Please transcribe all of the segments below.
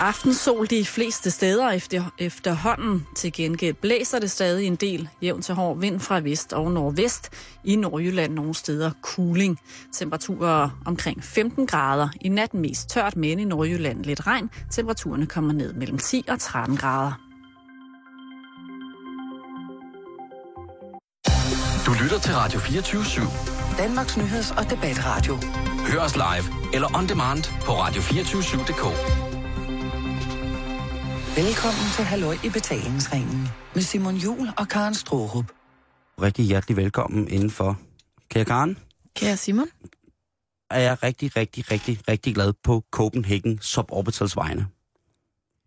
Aftensol de fleste steder efter, efterhånden. Til gengæld blæser det stadig en del jævn til hård vind fra vest og nordvest. I Nordjylland nogle steder cooling. Temperaturer omkring 15 grader. I nat mest tørt, men i Nordjylland lidt regn. Temperaturerne kommer ned mellem 10 og 13 grader. Du lytter til Radio 24 /7. Danmarks nyheds- og debatradio. Hør os live eller on demand på radio247.dk. Velkommen til Halløj i betalingsringen med Simon Jul og Karen Strohrup. Rigtig hjertelig velkommen indenfor. Kære Karen, Kære Simon. er jeg rigtig, rigtig, rigtig, rigtig glad på Copenhagen Suborbitals vegne.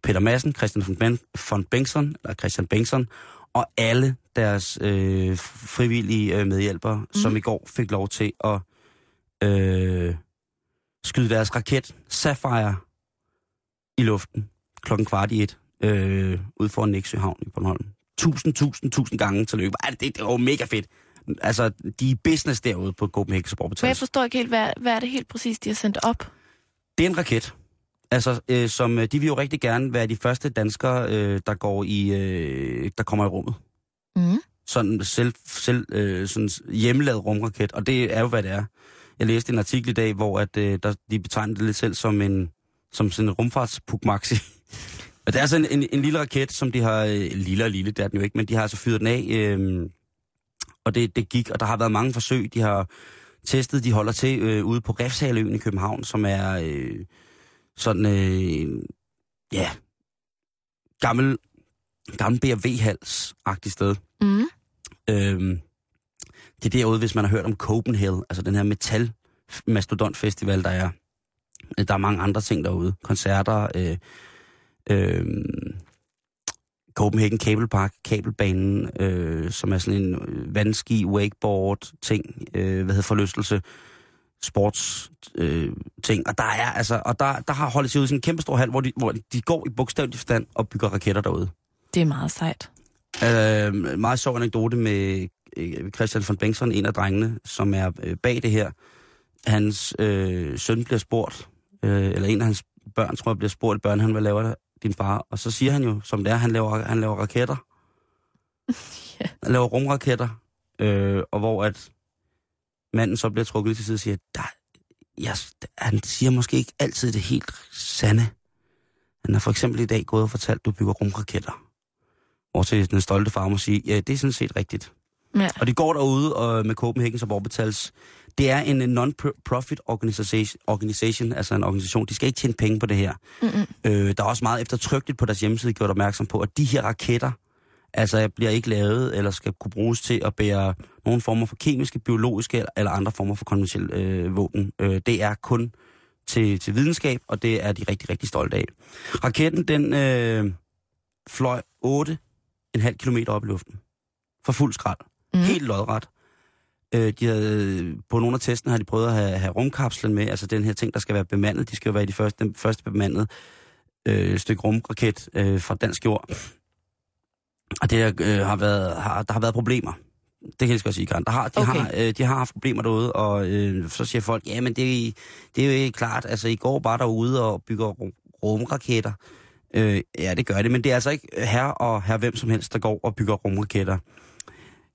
Peter Madsen, Christian von, ben, von Bengtsson, eller Christian Bengtsson, og alle deres øh, frivillige øh, medhjælpere, mm. som i går fik lov til at øh, skyde deres raket Sapphire i luften klokken kvart i et øh, ud for Næksø Havn i Bornholm. Tusind, tusind, tusind gange tillykke. Ej, det, det var mega fedt. Altså, de er business derude på Copenhagen Men jeg forstår ikke helt, hvad, hvad er det helt præcis, de har sendt op? Det er en raket. Altså, øh, som, øh, de vil jo rigtig gerne være de første danskere, øh, der går i, øh, der kommer i rummet. Mm. Sådan selv, selv øh, sådan hjemmelavet rumraket, og det er jo, hvad det er. Jeg læste en artikel i dag, hvor at, øh, der, de betegnede det lidt selv som en, som sådan en rumfartspukmaxi. Og det er sådan en, en, lille raket, som de har, øh, lille og lille, det er den jo ikke, men de har altså fyret den af, øh, og det, det gik, og der har været mange forsøg, de har testet, de holder til øh, ude på Refshaløen i København, som er øh, sådan, øh, ja, gammel, gammel BRV-hals-agtig sted. Mm. Øhm, det er derude, hvis man har hørt om Copenhagen, altså den her metal mastodont festival, der er. Øh, Der er mange andre ting derude. Koncerter, øh, øh, Copenhagen Cable Park, kabelbanen, øh, som er sådan en øh, vandski, wakeboard ting, øh, hvad hedder forlystelse, sports øh, ting. Og der er altså, og der, der har holdt sig ud i sådan en kæmpe stor hal, hvor de, hvor de går i bogstavelig forstand og bygger raketter derude. Det er meget sejt. Øh, meget sjov anekdote med øh, Christian von Bengtsson, en af drengene, som er øh, bag det her. Hans øh, søn bliver spurgt, øh, eller en af hans børn, tror jeg, bliver spurgt børn, hvad laver din far? Og så siger han jo, som det er, han laver, han laver raketter. Ja. Han laver rumraketter. Øh, og hvor at manden så bliver trukket til side og siger, der, jeg, han siger måske ikke altid det helt sande. Han har for eksempel i dag gået og fortalt, at du bygger rumraketter. Hvor til den stolte far må sige, ja, det er sådan set rigtigt. Ja. Og de går derude og med Copenhagen som Orbitals. Det er en non-profit organization, organization, altså en organisation. De skal ikke tjene penge på det her. Mm-mm. Øh, der er også meget eftertrykkeligt på deres hjemmeside gjort opmærksom på, at de her raketter, altså bliver ikke lavet eller skal kunne bruges til at bære nogle former for kemiske, biologiske eller, andre former for konventionelle øh, våben. Øh, det er kun til, til videnskab, og det er de rigtig, rigtig stolte af. Raketten, den øh, fløj 8,5 km op i luften. For fuld skrald. Mm. Helt lodret. Øh, de havde, på nogle af testene har de prøvet at have, have rumkapslen med, altså den her ting, der skal være bemandet. De skal jo være de første, den første bemandede øh, stykke rumraket øh, fra dansk jord. Og det øh, har været, har, der har været problemer. Det kan jeg skal sige, Karen. Der har, de, Okay. har, øh, de har haft problemer derude, og øh, så siger folk, ja, men det, det er jo ikke klart. Altså, I går bare derude og bygger rum, rumraketter. Øh, ja, det gør det, men det er altså ikke herre og herre hvem som helst, der går og bygger rumraketter.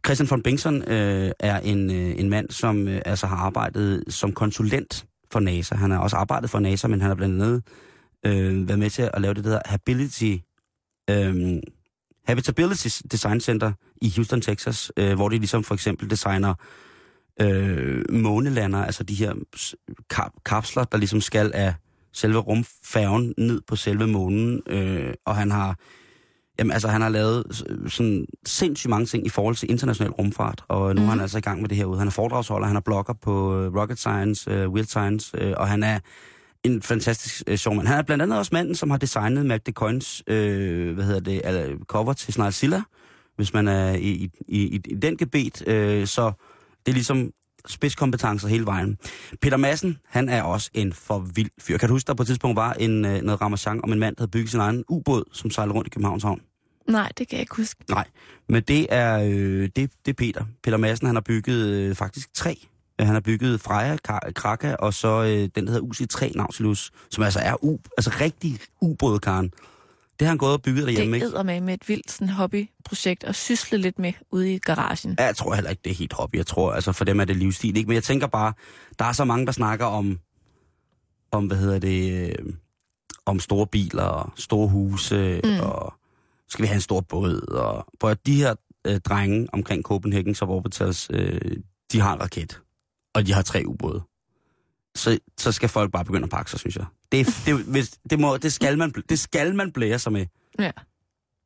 Christian von Bengtsson øh, er en, øh, en mand, som øh, altså har arbejdet som konsulent for NASA. Han har også arbejdet for NASA, men han har blandt andet øh, været med til at lave det, der hedder Hability, øh, Habitability Design Center i Houston, Texas, øh, hvor de ligesom for eksempel designer øh, månelander, altså de her kap- kapsler, der ligesom skal af selve rumfærgen ned på selve månen, øh, og han har Jamen altså, han har lavet sådan sindssygt mange ting i forhold til international rumfart, og nu mm. er han altså i gang med det herude. Han er foredragsholder, han er blogger på øh, Rocket Science, uh, Weird Science, øh, og han er en fantastisk øh, sjov mand. Han er blandt andet også manden, som har designet Mac DeCoins, øh, hvad hedder det, eller, cover til Snarl hvis man er i, i, i, i den gebet. Øh, så det er ligesom spidskompetencer hele vejen. Peter Madsen, han er også en for vild fyr. Kan du huske, der på et tidspunkt var en, øh, noget ramachan om en mand, der havde bygget sin egen ubåd, som sejlede rundt i Københavns Havn? Nej, det kan jeg ikke huske. Nej, men det er, øh, det, det er Peter. Peter Madsen, han har bygget øh, faktisk tre Øh, Han har bygget Freja, Kra- Kraka og så øh, den, der hedder UC3 Nautilus, som altså er u, altså rigtig ubåd, Karen. Det har han gået og bygget derhjemme, Det ikke? æder med med et vildt sådan, hobbyprojekt at sysle lidt med ude i garagen. Ja, jeg tror heller ikke, det er helt hobby. Jeg tror, altså for dem er det livsstil, ikke? Men jeg tænker bare, der er så mange, der snakker om, om hvad hedder det, øh, om store biler og store huse, mm. og skal vi have en stor båd, og prøv at de her øh, drenge omkring Copenhagen Suborbitals, øh, de har en raket, og de har tre ubåde. Så, så skal folk bare begynde at pakke sig, synes jeg. Det, det, hvis, det, må, det, skal man, det skal man blære sig med. Ja.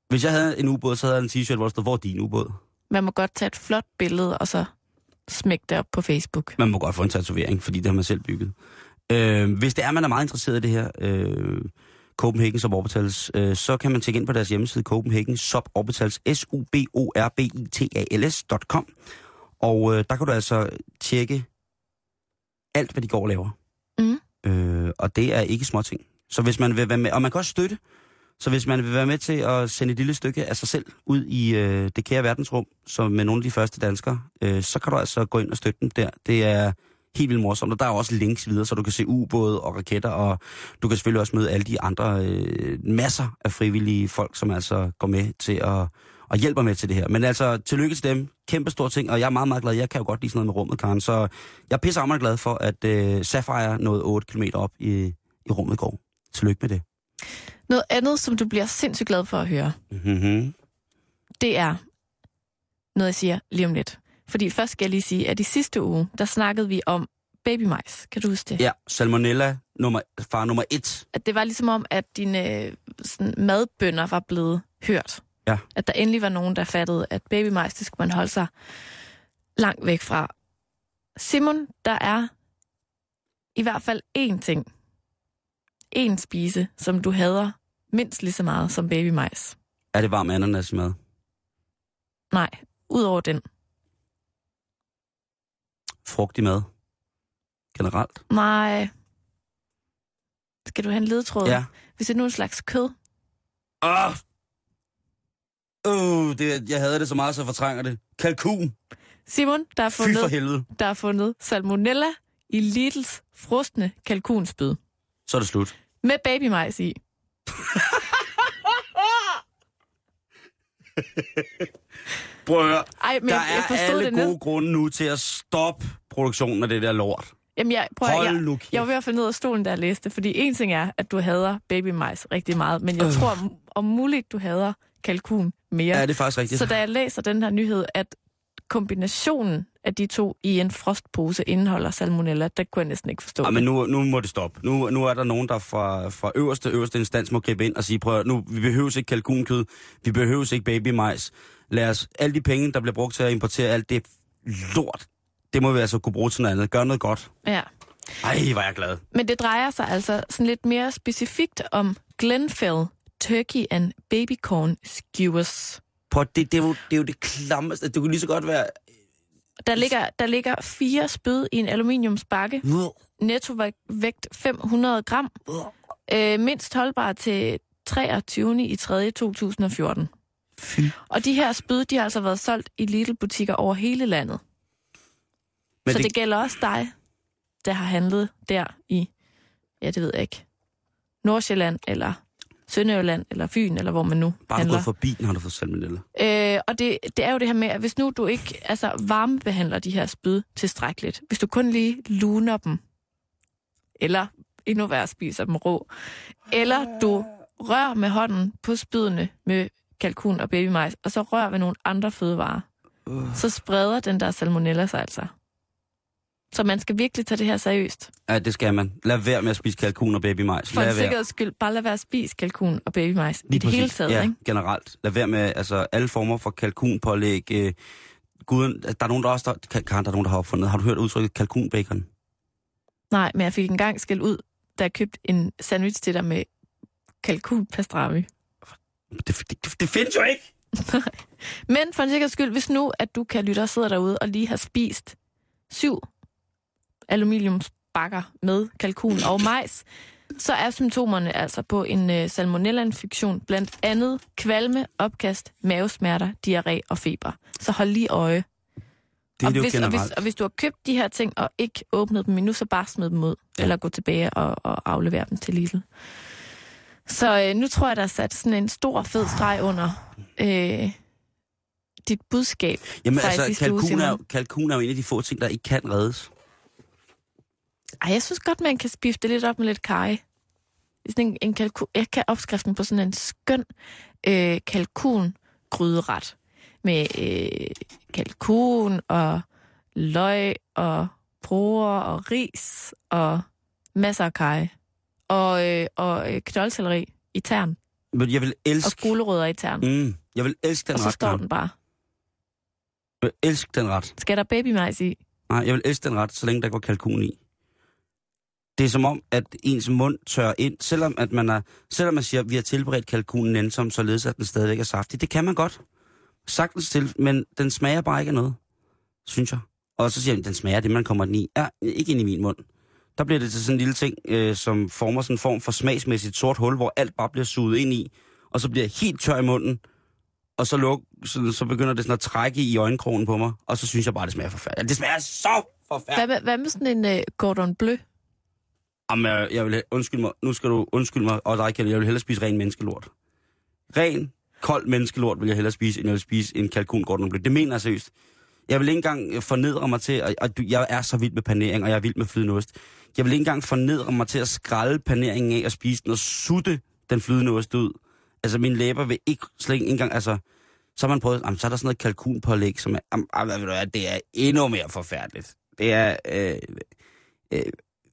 Hvis jeg havde en ubåd, så havde jeg en t-shirt, hvor der stod, hvor er din ubåd? Man må godt tage et flot billede, og så smække det op på Facebook. Man må godt få en tatovering, fordi det har man selv bygget. Øh, hvis det er, man er meget interesseret i det her, øh, Copenhagen Suborbitals, øh, så kan man tjekke ind på deres hjemmeside, Copenhagen Suborbitals, s u b o r b i t a l s.com. Og øh, der kan du altså tjekke alt, hvad de går og laver. Mhm. Øh, og det er ikke småting. Så hvis man vil være med, og man kan også støtte, så hvis man vil være med til at sende et lille stykke af sig selv ud i øh, det kære verdensrum, som med nogle af de første danskere, øh, så kan du altså gå ind og støtte dem der. Det er helt vildt morsomt, og der er også links videre, så du kan se ubåde og raketter, og du kan selvfølgelig også møde alle de andre øh, masser af frivillige folk, som altså går med til at og hjælper med til det her. Men altså, tillykke til dem. Kæmpe stor ting, og jeg er meget, meget glad. Jeg kan jo godt lide sådan noget med rummet, Karen. Så jeg er pisse meget glad for, at øh, Sapphire nåede 8 km op i, i rummet i går. Tillykke med det. Noget andet, som du bliver sindssygt glad for at høre, Mm-hmm. det er noget, jeg siger lige om lidt. Fordi først skal jeg lige sige, at i sidste uge, der snakkede vi om babymajs. Kan du huske det? Ja, salmonella nummer, far nummer et. At det var ligesom om, at dine øh, sådan, madbønder var blevet hørt. Ja. At der endelig var nogen, der fattede, at babymajs, det skulle man holde sig langt væk fra. Simon, der er i hvert fald én ting, én spise, som du hader mindst lige så meget som babymajs. Er det varm ananas i mad? Nej, udover den. Frugt i mad? Generelt? Nej. Skal du have en ledtråd? Ja. Hvis det nu er en slags kød. Åh! Uh, det, jeg havde det så meget, så fortrænger det. Kalkun! Simon, der er fundet, der er fundet salmonella i Lidls frostende kalkunspyd. Så er det slut. Med babymajs i. Prøv at høre. Ej, men Der jeg, jeg er alle det gode næsten. grunde nu til at stoppe produktionen af det der lort. Jamen, jeg, prøv, Hold jeg, nu kæft. jeg var ved at falde ned af stolen, da jeg læste fordi en ting er, at du hader babymajs rigtig meget, men jeg Øh. tror om, om muligt, du hader kalkun mere. Ja, det er faktisk rigtigt. Så da jeg læser den her nyhed, at kombinationen af de to i en frostpose indeholder salmonella, der kunne jeg næsten ikke forstå Ja, men nu, nu må det stoppe. Nu, nu er der nogen, der fra, fra øverste, øverste instans må gribe ind og sige, prøv nu, vi behøver ikke kalkunkød, vi behøver ikke babymajs. Lad os, alle de penge, der bliver brugt til at importere alt det lort, det må vi altså kunne bruge til noget andet. Gør noget godt. Ja. Ej, er jeg glad. Men det drejer sig altså sådan lidt mere specifikt om Glenfell Turkey and Babycorn Skewers. Prøv, at- det, det, er jo, det er jo det klammeste. Det kunne lige så godt være... Der ligger, der ligger fire spyd i en aluminiumsbakke. Nettovægt 500 gram. Øh, mindst holdbar til 23. i 3. 2014. Fy. Og de her spyd, de har altså været solgt i Lidl-butikker over hele landet. Men Så det, det, det gælder også dig, der har handlet der i, ja, det ved jeg ikke, Nordsjælland, eller Sønderjylland, eller Fyn, eller hvor man nu bare handler. gået forbi, har du fået salmonella. Øh, og det, det er jo det her med, at hvis nu du ikke altså, varmebehandler de her spyd tilstrækkeligt, hvis du kun lige luner dem, eller endnu værre spiser dem rå, eller du rører med hånden på spydene med kalkun og babymajs, og så rører ved nogle andre fødevarer, Uh. så spreder den der salmonella sig altså. Så man skal virkelig tage det her seriøst. Ja, det skal man. Lad være med at spise kalkun og babymajs. For en sikkerheds skyld, bare lad være at spise kalkun og babymajs i Lige det hele præcis. taget. Ja, Ikke? generelt. Lad være med altså, alle former for kalkunpålæg. Øh, guden, der er nogen, der også... Der, Karen, der er nogen, der har opfundet. Har du hørt udtrykket kalkunbacon? Nej, men jeg fik engang skæld ud, da jeg købte en sandwich til dig med kalkun pastrami. Det, det, det, det findes jo ikke! Men for en sikkerheds skyld, hvis nu, at du kan lytte og sidder derude og lige har spist syv aluminiumsbakker med kalkun og majs, så er symptomerne altså på en øh, salmonella-infektion blandt andet kvalme, opkast, mavesmerter, diarré og feber. Så hold lige øje. Det er og, det hvis, og, generelt. hvis, og hvis du har købt de her ting og ikke åbnet dem endnu, så bare smid dem ud. Ja. Eller gå tilbage og, og aflevere dem til Lidl. Så øh, nu tror jeg, der er sat sådan en stor, fed streg under øh, dit budskab. Jamen altså, kalkun er, kalkun er jo en af de få ting, der ikke kan reddes. Ej, jeg synes godt, man kan spifte det lidt op med lidt kaj. Sådan en, en kalkun, jeg kan opskriften på sådan en skøn øh, kalkun-gryderet. Med øh, kalkun og løg og broer og ris og masser af kaj. Og, øh, og øh, knoldselleri i tern. Men jeg vil Og elske... gulerødder i tern. Mm, jeg vil elske den og så ret, står den bare. Jeg vil elske den ret. Skal der babymajs i? Nej, jeg vil elske den ret, så længe der var kalkun i. Det er som om, at ens mund tør ind, selvom at man er, selvom man siger, at vi har tilberedt kalkunen ensom, således at den stadigvæk er saftig. Det kan man godt. Sagtens til, men den smager bare ikke af noget, synes jeg. Og så siger jeg, den smager det, man kommer den i. Ja, ikke ind i min mund. Der bliver det til sådan en lille ting, øh, som former sådan en form for smagsmæssigt sort hul, hvor alt bare bliver suget ind i, og så bliver jeg helt tør i munden, og så, luk, så, så begynder det sådan at trække i øjenkrogen på mig, og så synes jeg bare, det smager forfærdeligt. Det smager så forfærdeligt. Hvad med, hvad med sådan en øh, Gordon Bleu? Jamen, jeg, jeg vil undskyld mig. Nu skal du undskylde mig, og dig, Kjeld. Jeg vil hellere spise ren menneskelort. Ren, kold menneskelort vil jeg hellere spise, end jeg vil spise en kalkun Gordon Det mener jeg seriøst. Jeg vil ikke engang fornedre mig til, og, og jeg er så vild med panering, og jeg er vild med flydende ost. Jeg vil ikke engang fornedre mig til at skralde paneringen af og spise den og sutte den flydende ost ud. Altså, mine læber vil ikke slet ikke engang, altså... Så har man prøvet, jamen, så er der sådan noget kalkunpålæg, som er, jamen, hvad ved du det er endnu mere forfærdeligt. Det er, øh, øh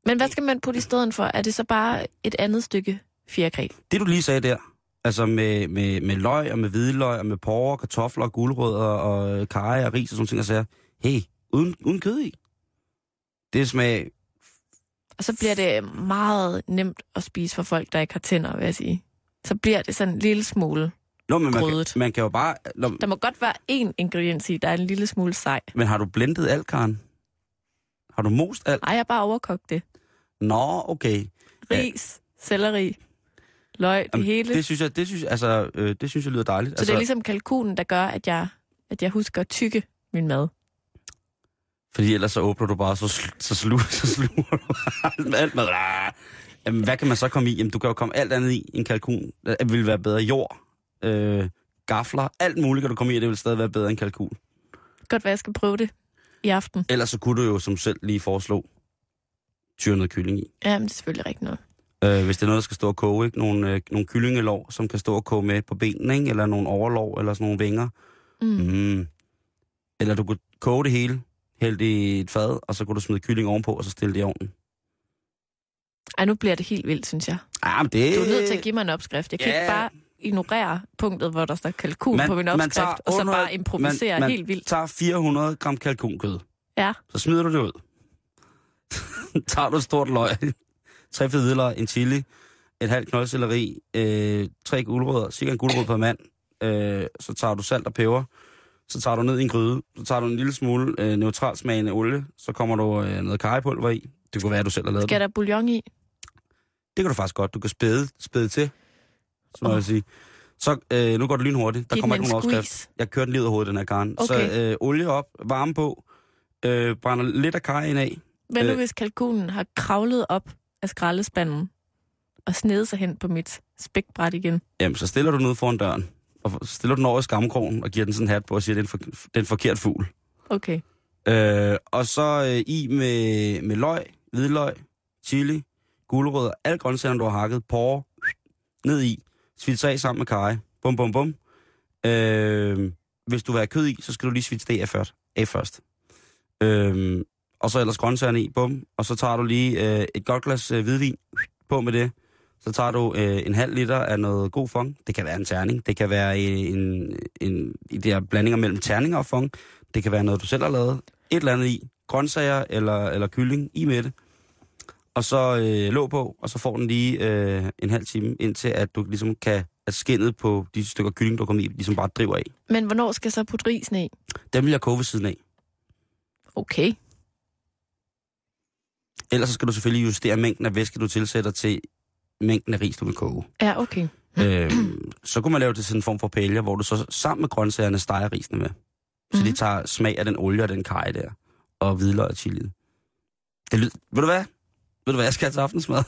men hvad skal man putte i stedet for? Er det så bare et andet stykke fjerkræ? Det du lige sagde der, altså med, med, med løg og med hvidløg og med porre, kartofler og guldrødder og øh, kaj og ris og sådan ting, og sager. Hey, uden, uden kød i. Det smager... Og så bliver det meget nemt at spise for folk, der ikke har tænder, vil jeg sige. Så bliver det sådan en lille smule. Nå, men man kan, Grødet. man kan jo bare... Nå, Der må godt være én ingrediens i, der er en lille smule sej. men har du blendet alt, Karen? Har du most alt? Ej, jeg har bare overkogt det. Nå, okay. Ris, selleri, løg, det Jamen, hele. Det synes jeg, det synes, altså, øh, det synes jeg lyder dejligt. Så altså, det er ligesom kalkunen, der gør, at jeg, at jeg husker at tykke min mad. Fordi ellers så åbner du bare, så, sl- så, slu, så sluger du alt- alt med. Ah. Jamen, hvad kan man så komme i? Jamen, du kan jo komme alt andet i en kalkun. Det vil være bedre jord, øh, gafler, alt muligt kan du komme i, og det vil stadig være bedre end kalkun. Godt være, jeg skal prøve det i aften. Ellers så kunne du jo som selv lige foreslå tyre noget kylling i. Ja, men det er selvfølgelig rigtigt noget. Øh, hvis det er noget, der skal stå og koge, ikke? Nogle, øh, nogle kyllingelov, som kan stå og koge med på benene, ikke? eller nogle overlov, eller sådan nogle vinger. Mm. Mm. Eller du kunne koge det hele, hælde i et fad, og så kunne du smide kylling ovenpå, og så stille det i ovnen. Ej, nu bliver det helt vildt, synes jeg. Ah, men det... Du er nødt til at give mig en opskrift. Jeg kan Ja. ikke bare ignorere punktet, hvor der står kalkun Man- på min man opskrift, og så bare improvisere man- man helt vildt. tager 400 gram kalkunkød. Ja. Så smider du det ud. tager du et stort løg, tre fedidler, en chili, et halvt knoldselleri, øh, tre guldrødder, cirka en guldrød per mand. Øh, så tager du salt og peber. Så tager du ned i en gryde. Så tager du en lille smule øh, neutral smagende olie. Så kommer du øh, noget kajepulver i. Det kunne være, at du selv har lavet Skal det. der bouillon i? Det kan du faktisk godt. Du kan spæde, spæde til, så må Åh. jeg sige. Så øh, nu går det lynhurtigt. Der Giv kommer ikke en nogen opskrift. Jeg kørte den lige ud af hovedet, den her karen. Okay. Så øh, olie op, varme på, øh, brænder lidt af kajen af. Hvad nu, Øh. hvis kalkunen har kravlet op af skraldespanden og snedet sig hen på mit spækbræt igen? Jamen, så stiller du den ud foran døren. Og stiller den over i skamkrogen og giver den sådan en hat på og siger, at det er en, for, det er en forkert fugl. Okay. Øh, og så øh, i med, med løg, hvidløg, chili, gulerødder, alle grøntsagerne, du har hakket, porre, ned i, svits af sammen med kaj. Bum, bum, bum. Øh, hvis du vil have kød i, så skal du lige svitse det af først. Af først. Øh, og så ellers grøntsagerne i, bum. Og så tager du lige øh, et godt glas øh, hvidvin på med det. Så tager du øh, en halv liter af noget god fong. Det kan være en terning. Det kan være en, en, en i blandinger mellem terninger og fong. Det kan være noget, du selv har lavet. Et eller andet i. Grøntsager eller, eller kylling i med det. Og så øh, låg på, og så får den lige øh, en halv time, indtil at du ligesom kan, at skinnet på de stykker kylling, du kommer i, ligesom bare driver af. Men hvornår skal så putte risen i? Dem vil jeg koge ved siden af. Okay. Ellers så skal du selvfølgelig justere mængden af væske, du tilsætter til mængden af ris, du vil koge. Ja, okay. øh, så kunne man lave det til sådan en form for paella, hvor du så sammen med grøntsagerne steger risene med. Så de tager smag af den olie og den kaj der. Og hvidløg og chili. Det lyder, ved du hvad? Ved du hvad jeg skal have til aftensmad?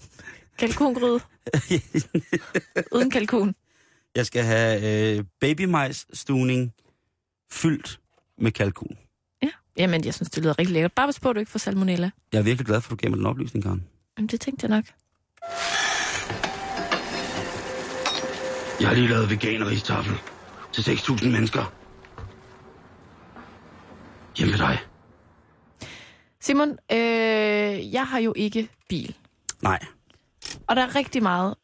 Kalkungryde. Uden kalkun. Jeg skal have øh, babymajs stuning fyldt med kalkun. Ja. Jamen, jeg synes, det lyder rigtig lækkert. Bare pas på, at du ikke får salmonella. Jeg er virkelig glad for, at du gav mig den oplysning, Karen. Jamen, det tænkte jeg nok. Jeg har lige lavet veganeristafel til 6.000 mennesker. Hjemme ved dig. Simon, øh, jeg har jo ikke bil. Nej. Og der er rigtig meget,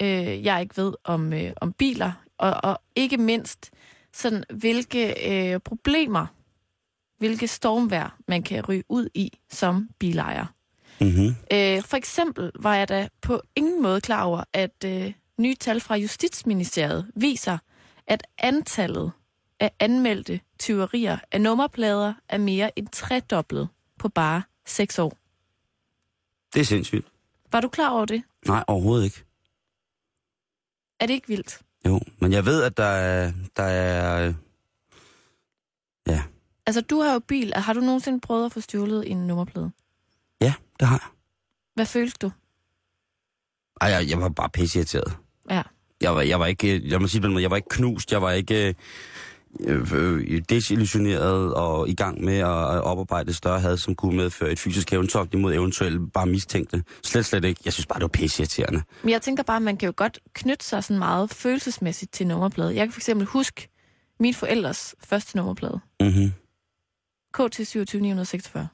øh, jeg ikke ved om, øh, om biler, og, og ikke mindst sådan, hvilke øh, problemer, hvilke stormvær man kan ryge ud i som bilejer. Mm-hmm. Øh, for eksempel var jeg da på ingen måde klar over, at øh, nye tal fra Justitsministeriet viser, at antallet af anmeldte tyverier af nummerplader er mere end tredoblet på bare seks år. Det er sindssygt. Var du klar over det? Nej, overhovedet ikke. Er det ikke vildt? Jo, men jeg ved, at der er... Der er ja. Altså, du har jo bil. Har du nogensinde prøvet at få stjålet en nummerplade? ja, det har jeg. Hvad følte du? Ej, jeg, jeg var bare pisseirriteret. Ja. Jeg var, jeg var ikke, jeg må sige jeg var ikke knust, jeg var ikke øh, desillusioneret og i gang med at oparbejde større had, som kunne medføre et fysisk eventogt imod eventuelt bare mistænkte. Slet, slet ikke. Jeg synes bare, det var pisseirriterende. Men jeg tænker bare, at man kan jo godt knytte sig sådan meget følelsesmæssigt til nummerplade. Jeg kan for eksempel huske min forældres første nummerplade. Mm-hmm. KT 27946.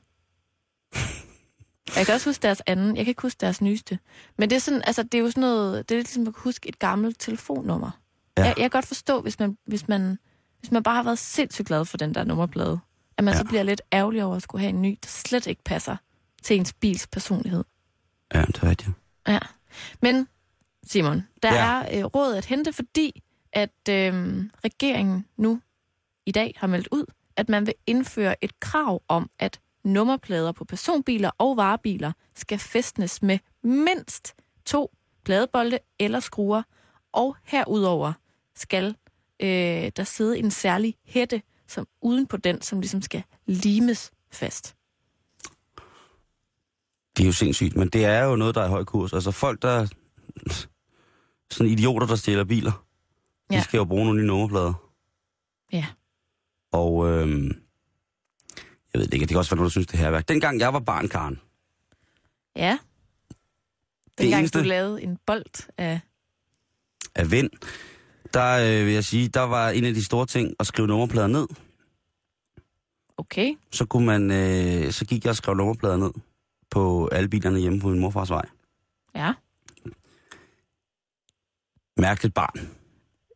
Jeg kan også huske deres anden. Jeg kan ikke huske deres nyeste. Men det er, sådan, altså, det er jo sådan noget... Det er lidt ligesom at huske et gammelt telefonnummer. Ja. Jeg, jeg kan godt forstå, hvis man, hvis, man, hvis man bare har været sindssygt glad for den der nummerplade, at man Ja. så bliver lidt ærgerlig over at skulle have en ny, der slet ikke passer til ens bils personlighed. Ja, det er rigtigt. Ja. Men Simon, der Ja. er øh, råd at hente, fordi at øh, regeringen nu i dag har meldt ud, at man vil indføre et krav om, at nummerplader på personbiler og varebiler skal fæstnes med mindst to pladebolde eller skruer, og herudover skal øh, der sidde en særlig hætte som uden på den, som ligesom skal limes fast. Det er jo sindssygt, men det er jo noget, der er i høj kurs. Altså folk, der... Sådan idioter, der stjæler biler. Ja. De skal jo bruge nogle nye nummerplader. Ja. Og øhm, jeg ved det ikke, det kan også være noget, der synes, det her er værk. Dengang jeg var barn, Karen, Ja. Dengang eneste- du lavede en bold af... af vind, der øh, vil jeg sige, der var en af de store ting at skrive nummerplader ned. Okay. Så, kunne man, øh, så gik jeg og skrev nummerplader ned på alle bilerne hjemme på min morfars vej. Ja. Mærkeligt barn.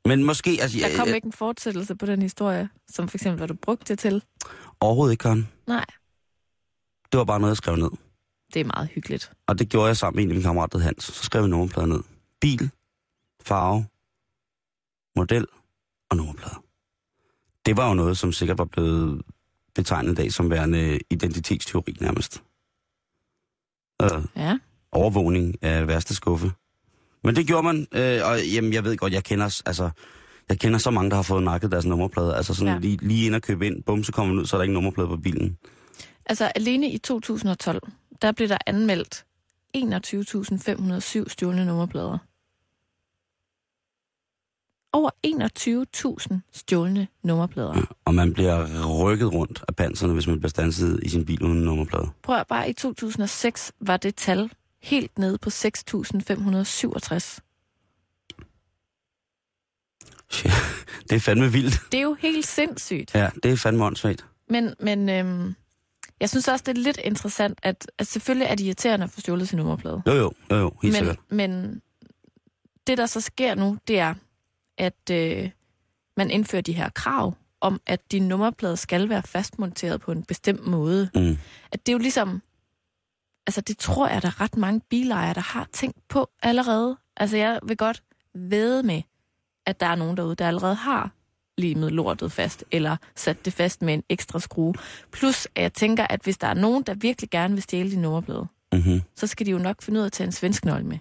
Men måske, altså... Der kom jeg, ikke en fortsættelse på den historie, som for eksempel, hvad du brugte det til. Overhovedet ikke, Karen. Nej, Det var bare noget, jeg skrev ned. det er meget hyggeligt. Og det gjorde jeg sammen med en af mine kammerater, Hans. Så skrev vi nummerplader ned. Bil, farve, model og nummerplade. Det var jo noget, som sikkert var blevet betegnet i dag som værende identitetsteori nærmest. Øh, Ja. overvågning af værste skuffe. Men det gjorde man, øh, og jamen, jeg ved godt, jeg kender, altså, jeg kender så mange, der har fået nakket deres nummerplade. Altså sådan ja. Lige, lige ind og købe ind, bum, så kommer man ud, så er der ikke nummerplade på bilen. Altså, alene i 2012, der blev der anmeldt 21.507 stjålne nummerplader. Over 21.000 stjålne nummerplader. Og man bliver rykket rundt af panserne, hvis man bliver standset i sin bil uden nummerplade. Prøv at bare i 2006 var det tal helt nede på 6.567. Shit. Det er fandme vildt. Det er jo helt sindssygt. Ja, det er fandme åndssvagt. Men, men øhm, jeg synes også, det er lidt interessant, at, at selvfølgelig er det irriterende at få stjålet sin nummerplade. Jo, jo, jo, jo helt men, sikkert. men det, der så sker nu, det er, at øh, man indfører de her krav om, at din nummerplade skal være fastmonteret på en bestemt måde. Mm. At det er jo ligesom... Altså, det tror jeg, der er ret mange bilejere, der har tænkt på allerede. Altså, jeg vil godt ved med, at der er nogen derude, der allerede har limet lortet fast, eller sat det fast med en ekstra skrue. Plus, at jeg tænker, at hvis der er nogen, der virkelig gerne vil stjæle din nummerplade, Mm-hmm. så skal de jo nok finde ud af at tage en svensk nøgle med.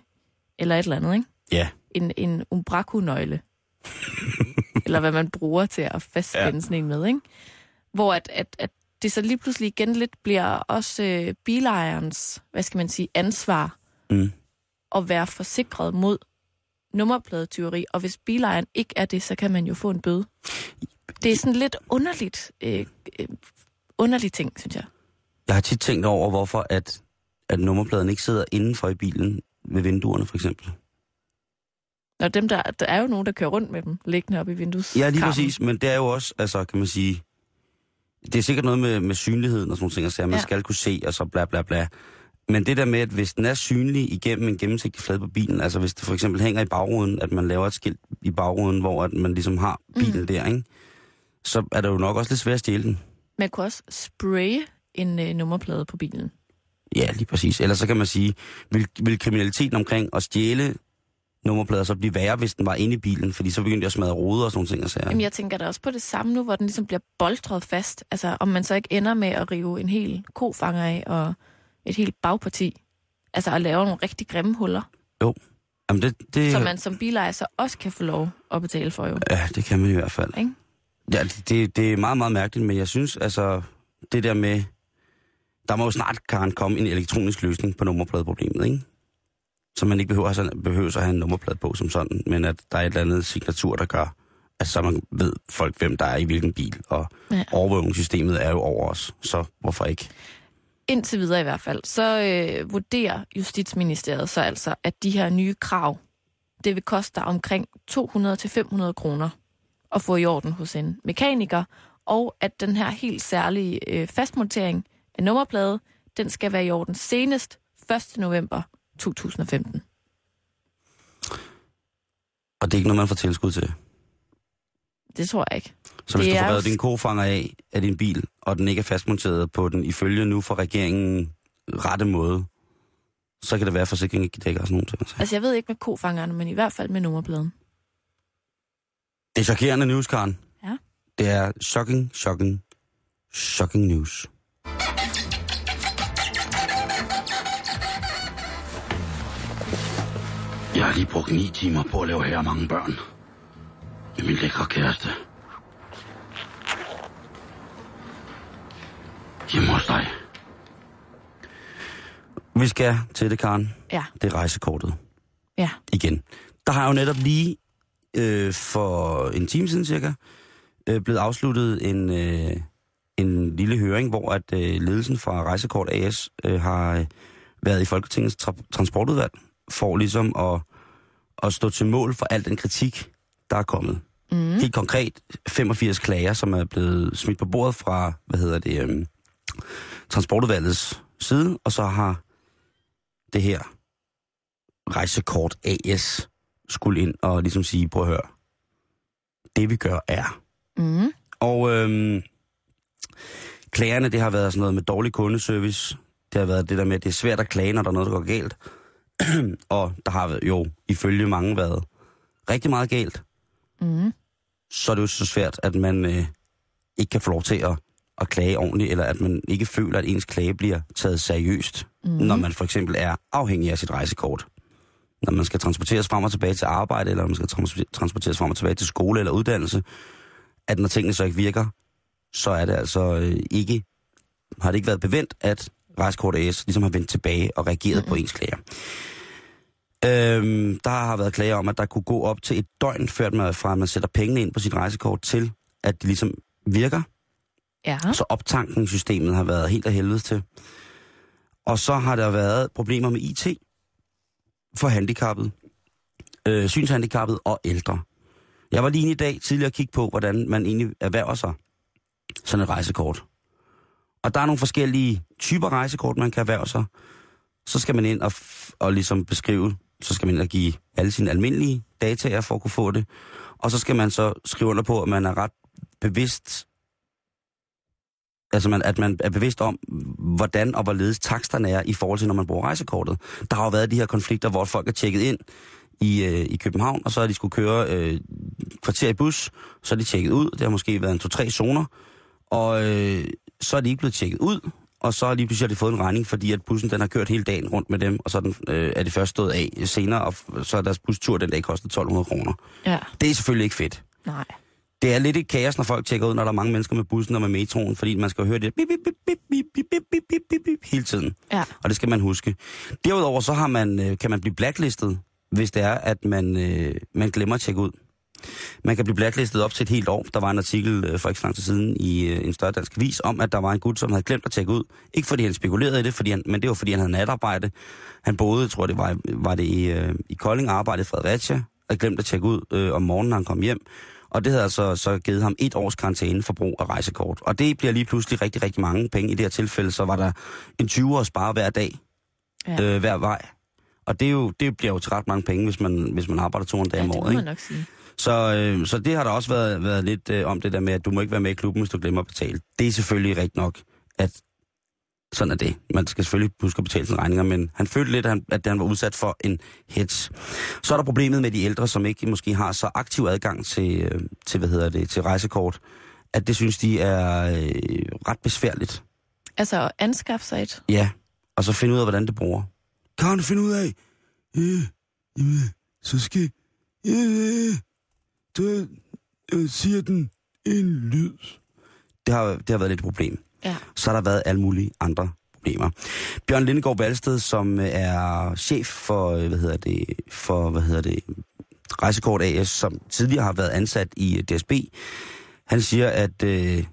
Eller et eller andet, ikke? Ja, En, en umbraku-nøgle. Eller hvad man bruger til at fastspænde ja. sådan en med, ikke? Hvor at, at, at det så lige pludselig igen lidt bliver også øh, bilejerens, hvad skal man sige, ansvar Mm. at være forsikret mod nummerpladetyveri, og hvis bilejeren ikke er det, så kan man jo få en bøde. Det er sådan lidt underligt, øh, øh, underlig ting, synes jeg. Jeg har tit tænkt over, hvorfor at, at nummerpladen ikke sidder indenfor i bilen ved vinduerne, for eksempel. Og dem der, der er jo nogen, der kører rundt med dem, liggende op i vindues. Ja, lige præcis, men det er jo også, altså kan man sige, det er sikkert noget med, med synligheden og sådan nogle ting, at man Ja. ja. skal kunne se, og så bla bla bla. Men det der med, at hvis den er synlig igennem en gennemsigtig flade på bilen, altså hvis det for eksempel hænger i bagruden, at man laver et skilt i bagruden, hvor at man ligesom har bilen mm. der, ikke? så er det jo nok også lidt svært at stjæle den. Man kunne også spraye en øh, nummerplade på bilen. Ja, lige præcis. Ellers så kan man sige, vil, vil kriminaliteten omkring at stjæle nummerplader så blive værre, hvis den var inde i bilen, fordi så begyndte jeg at smadre ruder og sådan nogle ting. Og sager. Jamen, jeg tænker da også på det samme nu, hvor den ligesom bliver bolstret fast. Altså, om man så ikke ender med at rive en hel kofanger af og et helt bagparti. Altså, at lave nogle rigtig grimme huller, Jamen det, det, som man som bilejer så også kan få lov at betale for jo. Ja, det kan man i hvert fald. Ikke? Ja, det, det er meget, meget mærkeligt, men jeg synes, altså, det der med... Der må jo snart, Karen, komme en elektronisk løsning på nummerpladeproblemet, ikke? Så man ikke behøver, behøver at have en nummerplade på som sådan, men at der er et eller andet signatur, der gør, at så man ved folk, hvem der er i hvilken bil, og ja. overvågningssystemet er jo over os, så hvorfor ikke? Indtil videre i hvert fald, så øh, vurderer Justitsministeriet så altså, at de her nye krav, det vil koste dig omkring 200-500 kroner at få i orden hos en mekaniker, og at den her helt særlige øh, fastmontering af nummerplade, den skal være i orden senest 1. november 2015. Og det er ikke noget, man får tilskud til. Det tror jeg ikke. Så hvis Det du får revet din kofanger af af din bil, og den ikke er fastmonteret på den ifølge nu for regeringen rette måde, så kan det være, at forsikringen ikke dækker og sådan nogle ting. Altså jeg ved ikke med kofangerne, men i hvert fald med nummerpladen. Det er chokerende news, Karen. Ja. Det er shocking, shocking, shocking news. Jeg har lige brugt ni timer på at lave her mange børn. Med min lækre kæreste. Hjemme hos dig. Vi skal til det, Karen. Ja, Det er rejsekortet. ja. igen. Der har jo netop lige øh, for en time siden cirka øh, blevet afsluttet en, øh, en lille høring, hvor at øh, ledelsen fra Rejsekort AS øh, har øh, været i Folketingets tra- transportudvalg for ligesom at, at stå til mål for al den kritik, der er kommet. Mm. Helt konkret 85 klager, som er blevet smidt på bordet fra, hvad hedder det, øh, transportudvalgets side, og så har det her Rejsekort AS skulle ind og ligesom sige, prøv at høre, det vi gør er. Mm. Og øhm, klagerne, det har været sådan noget med dårlig kundeservice. Det har været det der med, at det er svært at klage, når der er noget, der går galt. og der har jo ifølge mange været rigtig meget galt. Mm. Så er det jo så svært, at man øh, ikke kan få lov til at, at klage ordentligt, eller at man ikke føler, at ens klage bliver taget seriøst, mm. når man for eksempel er afhængig af sit rejsekort. Når man skal transporteres frem og tilbage til arbejde, eller når man skal trans- transporteres frem og tilbage til skole eller uddannelse, at når tingene så ikke virker, så er det altså øh, ikke, har det ikke været bevendt, at Rejsekort AS ligesom har vendt tilbage og reageret mm-hmm. på ens klager. Øhm, der har været klager om, at der kunne gå op til et døgn, før man, fra man sætter pengene ind på sit rejsekort, til at det ligesom virker. Ja. Så optankningssystemet har været helt af helvede til. Og så har der været problemer med IT for handicappet, øh, synshandicappet og ældre. Jeg var lige i dag tidligere at kigge på, hvordan man egentlig erhverver sig sådan et rejsekort. Og der er nogle forskellige typer rejsekort, man kan erhverve sig. Så skal man ind og, og ligesom beskrive, så skal man ind og give alle sine almindelige data for at kunne få det. Og så skal man så skrive under på, at man er ret bevidst altså man, at man er bevidst om, hvordan og hvorledes taksterne er i forhold til, når man bruger rejsekortet. Der har jo været de her konflikter, hvor folk er tjekket ind i, øh, i København, og så har de skulle køre øh, kvarter i bus, så er de tjekket ud. Det har måske været en to-tre zoner, og øh, så er de ikke blevet tjekket ud, og så lige pludselig har de fået en regning, fordi at bussen den har kørt hele dagen rundt med dem, og så er, den, øh, er de først stået af senere, og så er deres bustur den dag kostet 1200 kroner. Ja. Det er selvfølgelig ikke fedt. Nej. det er lidt et kaos, når folk tjekker ud, når der er mange mennesker med bussen og med metroen, fordi man skal høre det bip, bip, bip, bip, bip, bip, bip, bip, bip, hele tiden. Ja. Og det skal man huske. Derudover så har man, øh, kan man blive blacklistet, hvis det er, at man, øh, man glemmer at tjekke ud. Man kan blive blacklistet op til et helt år. Der var en artikel øh, for ikke så lang tid siden i øh, en større dansk avis om, at der var en gut, som havde glemt at tjekke ud. Ikke fordi han spekulerede i det, fordi han, men det var fordi han havde natarbejde. Han boede, tror det var, var det i, øh, i Kolding, arbejdede i Fredericia, og glemt at tjekke ud øh, om morgenen, når han kom hjem. Og det havde altså så givet ham et års karantæne for brug af rejsekort. Og det bliver lige pludselig rigtig, rigtig mange penge. I det her tilfælde, så var der en 20 års spare hver dag, Ja. øh, hver vej. Og det, er jo, det bliver jo til ret mange penge, hvis man, hvis man arbejder 200 dage ja, om året. Ikke? nok sige. Så, øh, så det har der også været, været lidt øh, om det der med, at du må ikke være med i klubben, hvis du glemmer at betale. Det er selvfølgelig rigtigt nok, at sådan er det. Man skal selvfølgelig huske at betale sine regninger, men han følte lidt, at han, at han var udsat for en hets. Så er der problemet med de ældre, som ikke måske har så aktiv adgang til, øh, til, hvad hedder det, til rejsekort, at det synes de er øh, ret besværligt. Altså at anskaffe sig et. Ja, og så finde ud af, hvordan det bruger. Kan du finde ud af? Ja, jamen, så skal... Ja, så øh, siger den en lyd. Det har, det har været lidt et problem. Ja. Så har der været alle mulige andre problemer. Bjørn Lindegård Valsted, som øh, er chef for, øh, hvad hedder det, for, hvad hedder det, Rejsekort AS, som tidligere har været ansat i øh, DSB, han siger, at øh,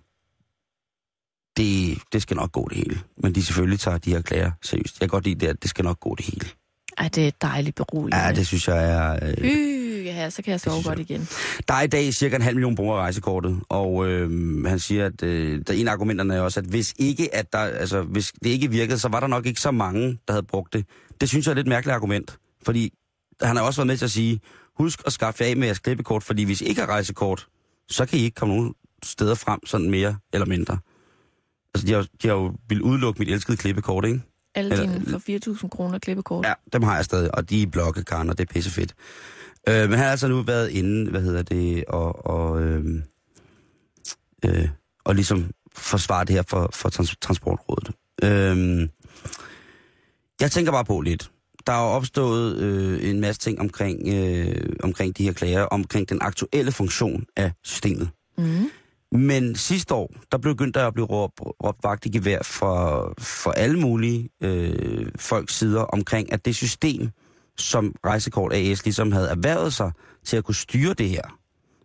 det, det skal nok gå det hele. Men de selvfølgelig tager de her klager seriøst. Jeg kan godt lide det, at det skal nok gå det hele. Ej, det er dejligt beroligende. Ja, det synes jeg er... Øh, Øh, ja, så kan jeg sove synes godt igen. Der er i dag cirka en halv million brugere af rejsekortet, og øh, han siger, at øh, der en af argumenterne er også, at hvis ikke at der, altså, hvis det ikke virkede, så var der nok ikke så mange, der havde brugt det. Det synes jeg er et lidt mærkeligt argument, fordi han har også været med til at sige, husk at skaffe af med jeres klippekort, fordi hvis I ikke har rejsekort, så kan I ikke komme nogen steder frem sådan mere eller mindre. Altså, de har, de har jo vil udelukke mit elskede klippekort, ikke? Alle dine for 4.000 kroner klippekort. Ja, dem har jeg stadig, og de er blokke, Karen, og det er pissefedt. Øh, men han har altså nu været inde, hvad hedder det, og, og, øh, øh, og ligesom forsvare det her for, for trans- Transportrådet. Øh, jeg tænker bare på lidt. Der er jo opstået øh, en masse ting omkring, øh, omkring de her klager, omkring den aktuelle funktion af systemet. Mm. Men sidste år, der blev begyndt der at blive råbt, råbt vagt i gevær for, for alle mulige øh, folks sider omkring, at det system, som Rejsekort AS ligesom havde erhvervet sig til at kunne styre det her,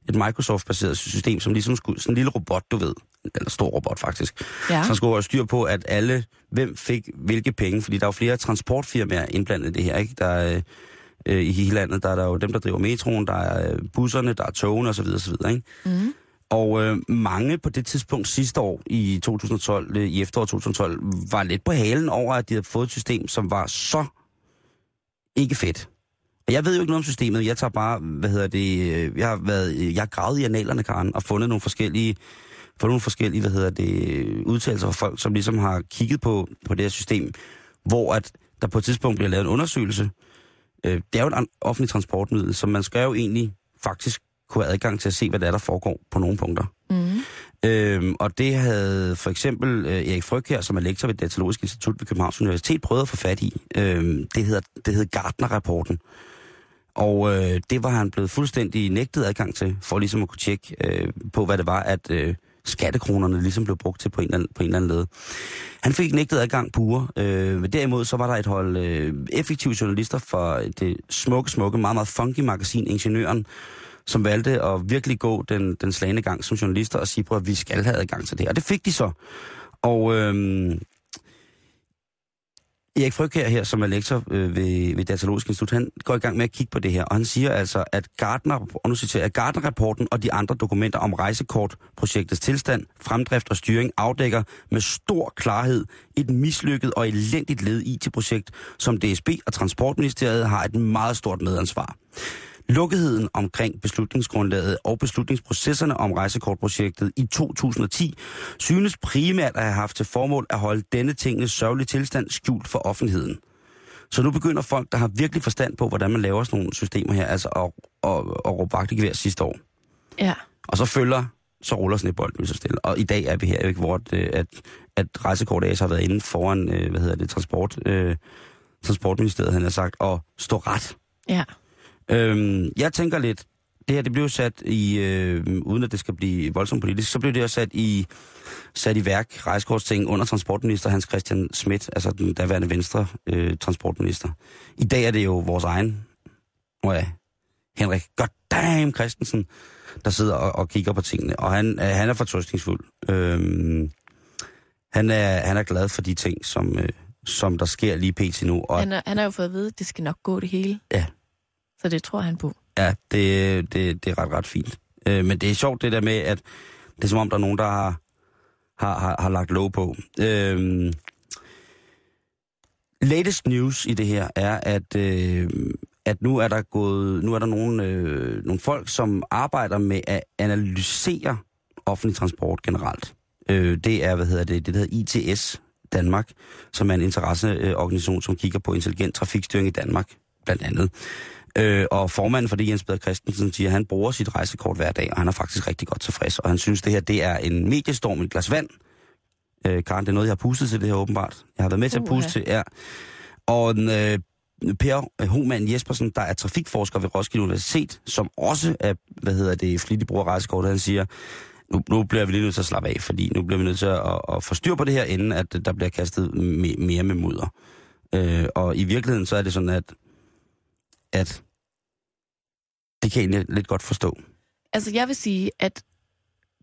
et Microsoft-baseret system, som ligesom skulle, sådan en lille robot, du ved, eller stor robot faktisk, Ja. så skulle have styr på, at alle, hvem fik hvilke penge, fordi der er jo flere transportfirmaer indblandet i det her, ikke? Der er, øh, i hele landet, der er der jo dem, der driver metroen, der er øh, busserne, der er togene osv. osv. Ikke? Mm. Og øh, mange på det tidspunkt sidste år, i 2012, øh, i efteråret 2012, var lidt på halen over, at de havde fået et system, som var så ikke fedt. Og jeg ved jo ikke noget om systemet. Jeg tager bare, hvad hedder det, øh, jeg har været, øh, jeg har gravet i analerne, Karen, og fundet nogle forskellige, fundet nogle forskellige, hvad hedder det, udtalelser fra folk, som ligesom har kigget på, på det her system, hvor at der på et tidspunkt bliver lavet en undersøgelse. Øh, det er jo et offentligt transportmiddel, så man skal jo egentlig faktisk kunne have adgang til at se, hvad der er, der foregår på nogle punkter. Mm. Øhm, og det havde for eksempel øh, Erik Fryg her, som er lektor ved Datalogisk Institut ved Københavns Universitet, prøvet at få fat i. Øhm, det hedder, det hedder Gartner-rapporten. Og øh, det var han blevet fuldstændig nægtet adgang til, for ligesom at kunne tjekke øh, på, hvad det var, at øh, skattekronerne ligesom blev brugt til på en eller anden, på en eller anden led. Han fik nægtet adgang pure. Øh, men derimod så var der et hold øh, effektive journalister fra det smukke, smukke, meget, meget funky magasin Ingeniøren, som valgte at virkelig gå den, den slagende gang som journalister og sige prøv at vi skal have adgang til det her. Og det fik de så. Og øhm, Erik Fryg her, som er lektor øh, ved, ved Datalogisk Institut, han går i gang med at kigge på det her, og han siger altså, at Gardner, og nu citerer at Gardner-rapporten og de andre dokumenter om rejsekortprojektets tilstand, fremdrift og styring afdækker med stor klarhed et mislykket og elendigt led IT-projekt, som DSB og Transportministeriet har et meget stort medansvar. Lukketheden omkring beslutningsgrundlaget og beslutningsprocesserne om rejsekortprojektet i 2010 synes primært at have haft til formål at holde denne tingens sørgelige tilstand skjult for offentligheden. Så nu begynder folk, der har virkelig forstand på, hvordan man laver sådan nogle systemer her, altså at, at, at råbe vagt i gevær sidste år. Ja. Og så følger, så ruller snibbolden lige så stille. Og i dag er vi her jo ikke, hvor at, at, at Rejsekort AS har været inde foran, øh, hvad hedder det, transport, øh, Transportministeriet, han har sagt, og stå ret. Ja. Øhm, jeg tænker lidt, det her det blev sat i, øh, uden at det skal blive voldsomt politisk, så blev det jo sat i, sat i værk, rejsekortsting, under transportminister Hans Christian Schmidt, altså den daværende venstre øh, transportminister. I dag er det jo vores egen, oh ja, Henrik Goddamn Christensen, der sidder og, og kigger på tingene, og han, øh, han er fortrøstningsfuld. Øhm, han, er, han er glad for de ting, som, øh, som der sker lige pt. nu. Og, Han, er, han har jo fået at vide, at det skal nok gå det hele. Ja. Så det tror han på. Ja, det, det, det er ret, ret fint. Øh, men det er sjovt det der med, at det er som om, der er nogen, der har, har, har, har lagt lov på. Øh, latest news i det her er, at, øh, at nu er der gået, nu er der nogle, øh, nogle folk, som arbejder med at analysere offentlig transport generelt. Øh, det er, hvad hedder det, det der hedder ITS Danmark, som er en interesseorganisation, som kigger på intelligent trafikstyring i Danmark, blandt andet. Øh, og formanden for det, Jens Peder Christensen, siger, at han bruger sit rejsekort hver dag, og han er faktisk rigtig godt tilfreds. Og han synes, det her det er en mediestorm i et glas vand. Øh, Karen, det er noget, jeg har pustet til det her åbenbart. Jeg har været med til at puste til, ja. Og øh, Per Hohmann Jespersen, der er trafikforsker ved Roskilde Universitet, som også er, hvad hedder det, flittig bruger rejsekort, han siger, nu, nu bliver vi lige nødt til at slappe af, fordi nu bliver vi nødt til at, at, at få styr på det her, inden at der bliver kastet me, mere med mudder. Øh, og i virkeligheden så er det sådan, at, at det kan jeg egentlig lidt godt forstå. Altså, jeg vil sige, at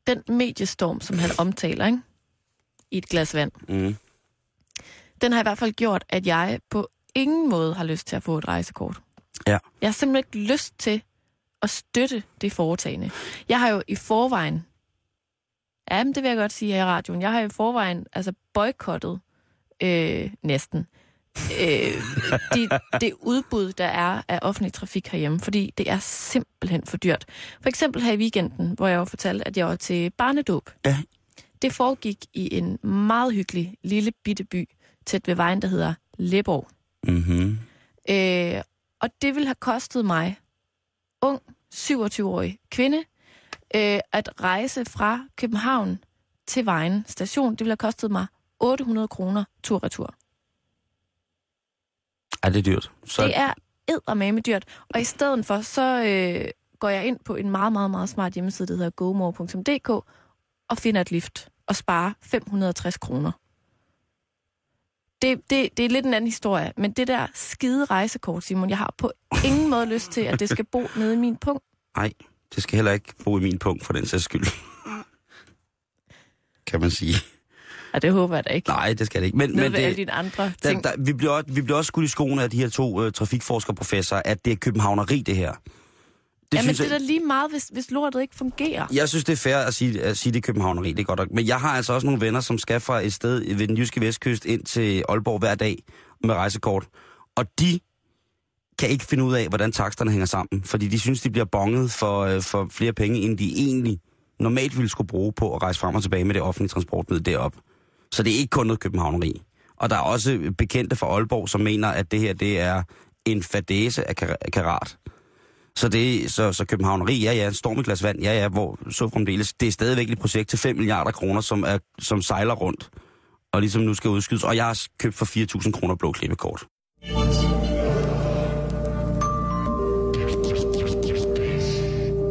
den mediestorm, som han omtaler, ikke? i et glas vand, Mm. den har i hvert fald gjort, at jeg på ingen måde har lyst til at få et rejsekort. Ja. Jeg har simpelthen ikke lyst til at støtte det foretagende. Jeg har jo i forvejen, ja, men det vil jeg godt sige her i radioen, jeg har i forvejen altså boykottet øh, næsten øh, de, det udbud, der er af offentlig trafik herhjemme, fordi det er simpelthen for dyrt. For eksempel her i weekenden, hvor jeg jo fortalte, at jeg var til barnedåb. Ja. Det foregik i en meget hyggelig lille bitte by tæt ved vejen, der hedder Leborg. Mm-hmm. Øh, og det ville have kostet mig, ung, 27-årig kvinde, øh, at rejse fra København til Vejen station. Det ville have kostet mig 800 kroner tur-retur. Ja, det er dyrt. Så, Det er eddermame dyrt. Og i stedet for, så øh, går jeg ind på en meget, meget, meget smart hjemmeside, der hedder gomore.dk, og finder et lift og sparer 560 kroner. Det, det, det er lidt en anden historie, men det der skide rejsekort, Simon, jeg har på ingen måde lyst til, at det skal bo nede i min punkt. Nej, det skal heller ikke bo i min punkt for den sags skyld. kan man sige. Og det håber jeg da ikke. Nej, det skal det ikke. Men, men ved alle det, dine andre der, ting. der, vi, bliver også, vi bliver også skudt i skoene af de her to øh, trafikforskerprofessorer, at det er københavneri, det her. Det Jamen, synes det er da lige meget, hvis, hvis lortet ikke fungerer. jeg synes, det er fair at sige, at sige, det er københavneri, det er godt nok. Men jeg har altså også nogle venner, som skal fra et sted ved den jyske vestkyst ind til Aalborg hver dag med rejsekort. Og de kan ikke finde ud af, hvordan taksterne hænger sammen. Fordi de synes, de bliver bonget for, øh, for flere penge, end de egentlig normalt ville skulle bruge på at rejse frem og tilbage med det offentlige transportmiddel derop. Så det er ikke kun noget københavneri. Og der er også bekendte fra Aalborg, som mener, at det her det er en fadese af karat. Så, det, så, så københavneri, ja ja, en storm i glas vand, ja ja, hvor så fremdeles, det er stadigvæk et projekt til 5 milliarder kroner, som, er, som sejler rundt, og ligesom nu skal udskydes. Og jeg har købt for 4.000 kroner blå klippekort.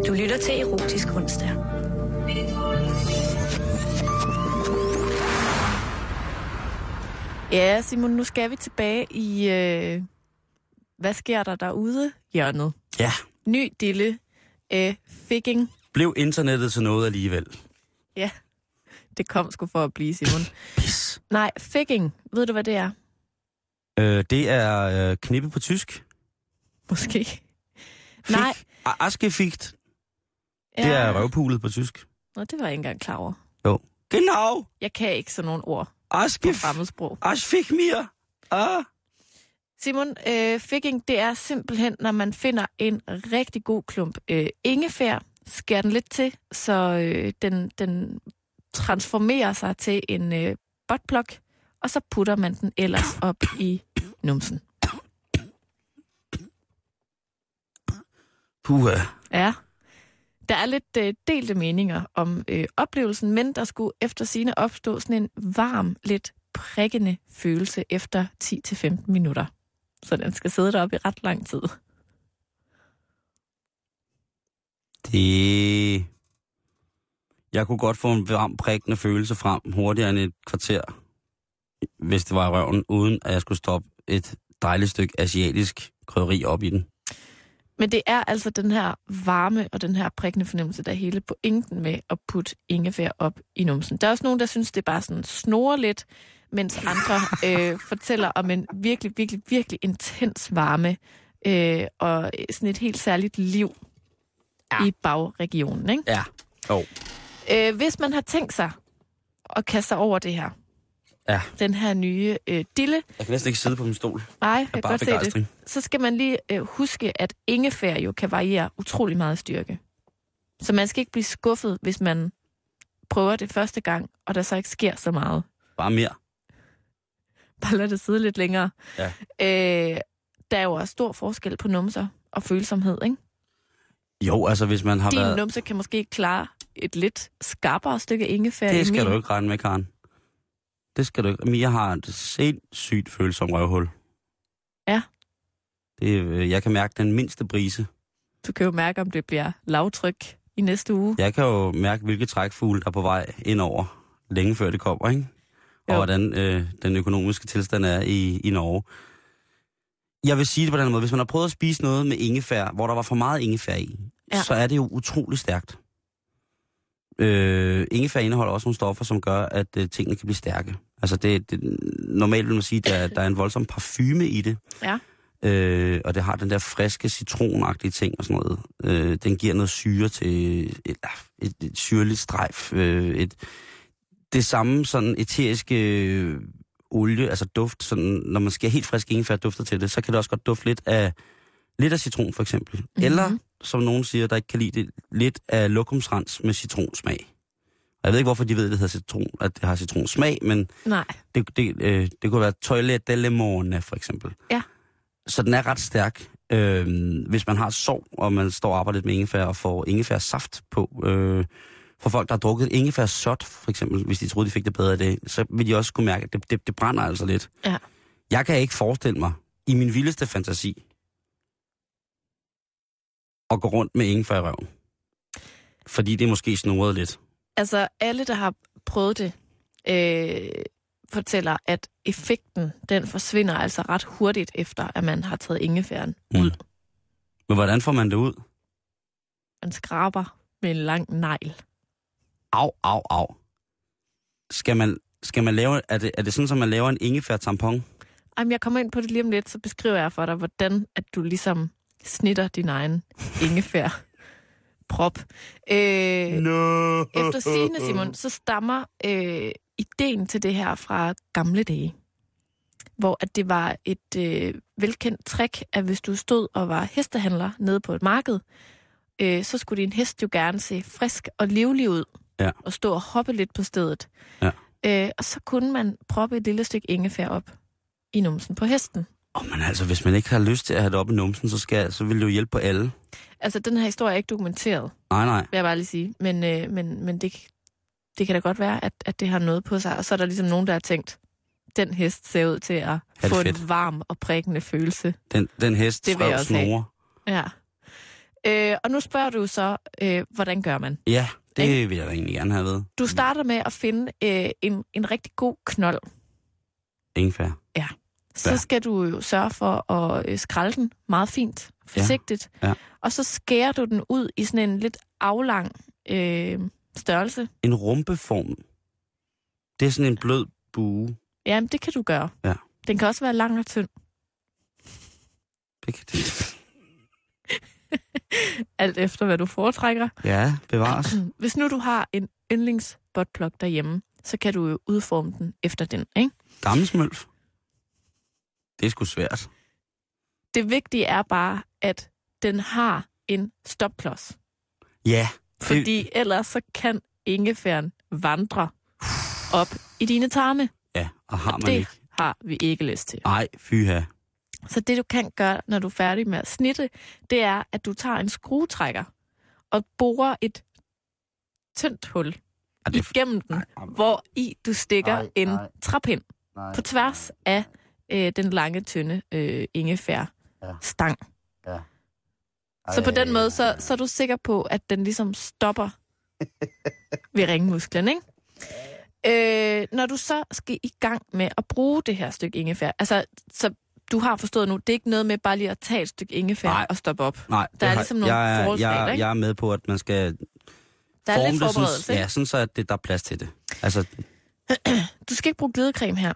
Du lytter til Erotisk Onsdag. Ja, Simon, nu skal vi tilbage i, øh, hvad sker der derude, hjørnet. Ja, Ny dille, øh, figging. blev internettet til noget alligevel? Ja, det kom sgu for at blive, Simon. Pis. Nej, figging, ved du, hvad det er? Øh, det er øh, knippe på tysk. Måske. Fik. Nej. A- Askefigt. Det er røvpulet på tysk. Nå, det var jeg ikke engang klar over. Jo. Genau. Jeg kan ikke sådan nogle ord på Askef. fremmedsprog. Askefik mir. Ah. Simon, øh, figging, det er simpelthen, når man finder en rigtig god klump øh, ingefær, skærer den lidt til, så øh, den, den transformerer sig til en øh, botplok, og så putter man den ellers op i numsen. Puha. Ja. Der er lidt øh, delte meninger om øh, oplevelsen, men der skulle efter sine opstå sådan en varm, lidt prikkende følelse efter 10-15 minutter. Så den skal sidde deroppe i ret lang tid. Det... Jeg kunne godt få en varm prikkende følelse frem hurtigere end et kvarter, hvis det var i røven, uden at jeg skulle stoppe et dejligt stykke asiatisk krydderi op i den. Men det er altså den her varme og den her prikkende fornemmelse, der er hele pointen med at putte ingefær op i numsen. Der er også nogen, der synes, det bare sådan snore lidt, mens andre øh, fortæller om en virkelig, virkelig, virkelig intens varme øh, og sådan et helt særligt liv ja. i bagregionen. Ikke? Ja. Jo. Øh, hvis man har tænkt sig at kaste sig over det her, Ja. den her nye øh, dille, Jeg kan næsten ikke sidde på min stol. nej, jeg kan godt se det, så skal man lige øh, huske, at ingefær jo kan variere utrolig meget styrke. Så man skal ikke blive skuffet, hvis man prøver det første gang, og der så ikke sker så meget. Bare mere. Bare lad det sidde lidt længere. Ja. Øh, der er jo også stor forskel på numser og følsomhed, ikke? Jo, altså hvis man har Din været... numse kan måske klare et lidt skarpere stykke ingefær. Det skal min. du ikke regne med, Karen. Det skal du ikke. Mia har et sindssygt følsom røvhul. Ja. Det, øh, jeg kan mærke den mindste brise. Du kan jo mærke, om det bliver lavtryk i næste uge. Jeg kan jo mærke, hvilke trækfugle, der er på vej indover, længe før det kommer, ikke? Og Jo. hvordan øh, den økonomiske tilstand er i, i Norge. Jeg vil sige det på den måde. Hvis man har prøvet at spise noget med ingefær, hvor der var for meget ingefær i, ja. så er det jo utrolig stærkt. Øh, ingefær indeholder også nogle stoffer, som gør, at øh, tingene kan blive stærke. Altså det, det, normalt vil man sige, at der, der er en voldsom parfume i det. Ja. Øh, og det har den der friske citronagtige ting og sådan noget. Øh, den giver noget syre til et, et, et syrligt strejf. Øh, et, det samme sådan eteriske øh, olie, altså duft, sådan, når man skærer helt frisk ingefær dufter til det, så kan det også godt dufte lidt af, lidt af citron for eksempel. Mm-hmm. Eller, som nogen siger, der ikke kan lide det, lidt af lokumsrens med citronsmag. Og jeg ved ikke, hvorfor de ved, at det hedder citron, at det har citronsmag, men Nej. det, det, øh, det kunne være toilet de limone, for eksempel. Ja. Så den er ret stærk. Øh, hvis man har sov, og man står og arbejder lidt med ingefær, og får ingefær saft på, øh, for folk, der har drukket ingefær sot, for eksempel, hvis de troede, de fik det bedre af det, så vil de også kunne mærke, at det, det, det brænder altså lidt. Ja. Jeg kan ikke forestille mig, i min vildeste fantasi, at gå rundt med ingefær i røven. Fordi det måske snoret lidt. Altså, alle, der har prøvet det, øh, fortæller, at effekten, den forsvinder altså ret hurtigt, efter at man har taget ingefæren ud. Mm. Men hvordan får man det ud? Man skraber med en lang negl. Au, au, au. Skal man, skal man lave, er det, er det sådan, at man laver en ingefær tampon? Jamen, jeg kommer ind på det lige om lidt, så beskriver jeg for dig, hvordan at du ligesom snitter din egen ingefær prop. Øh, No. Efter sigende, Simon, så stammer øh, ideen til det her fra gamle dage. Hvor at det var et øh, velkendt trick, at hvis du stod og var hestehandler nede på et marked, øh, så skulle din hest jo gerne se frisk og livlig ud. Ja. Og stå og hoppe lidt på stedet. Ja. Øh, og så kunne man proppe et lille stykke ingefær op i numsen på hesten. Oh, men altså, hvis man ikke har lyst til at have det op i numsen, så, skal, så vil det jo hjælpe på alle. Altså, den her historie er ikke dokumenteret, Nej, nej. vil jeg bare lige sige. Men, øh, men, men det, det kan da godt være, at, at det har noget på sig. Og så er der ligesom nogen, der har tænkt, den hest ser ud til at få fedt. en varm og prikkende følelse. Den, den hest Det have. snore. Ja. Øh, og nu spørger du så, øh, hvordan gør man? Ja, det vil jeg da egentlig gerne have ved. Du starter med at finde øh, en, en rigtig god knold. Ingefær. Så Ja. skal du jo sørge for at øh, skralde den meget fint, forsigtigt. Ja. Og så skærer du den ud i sådan en lidt aflang øh, størrelse. En rumpeform. Det er sådan en blød bue. Jamen, det kan du gøre. Ja. Den kan også være lang og tynd. Det kan det. Alt efter, hvad du foretrækker. Ja, bevares. Hvis nu du har en yndlingsbotplug derhjemme, så kan du jo udforme den efter den, ikke? Gammelsmølf. Det er sgu svært. Det vigtige er bare, at den har en stopklods. Ja. Fordi ellers så kan ingefæren vandre op i dine tarme. Ja, og har man det ikke. har vi ikke lyst til. Ej, fyha. Så det du kan gøre, når du er færdig med at snitte, det er, at du tager en skruetrækker og borer et tyndt hul Er det... igennem den, hvor i du stikker Nej, en nej. træpind Nej. på tværs af øh, den lange, tynde øh, ingefær Ja. stang. Så på den måde, så, så er du sikker på, at den ligesom stopper ved ringmusklen, ikke? Øh, når du så skal i gang med at bruge det her stykke ingefær, altså, så du har forstået nu, det er ikke noget med bare lige at tage et stykke ingefær Nej. og stoppe op. Nej, Der er ligesom nogle jeg, er- forholdsregler, jeg, ikke? jeg er med på, at man skal Der er forme lidt det forberedelse, sådan, ja, sådan så at det, der er plads til det. Altså, Du skal ikke bruge glidecreme her.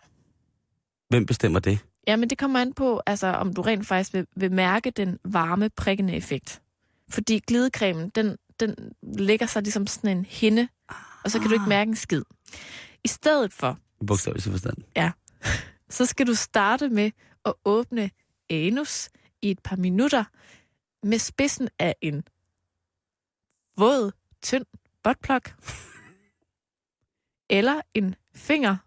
Hvem bestemmer det? Ja, men det kommer an på, altså, om du rent faktisk vil, vil mærke den varme, prikkende effekt. Fordi glidecremen, den, den lægger sig ligesom sådan en hinde, og så kan du ikke mærke en skid. I stedet for, I bogstavelig forstand. så skal du starte med at åbne anus i et par minutter med spidsen af en våd, tynd buttplug eller en finger.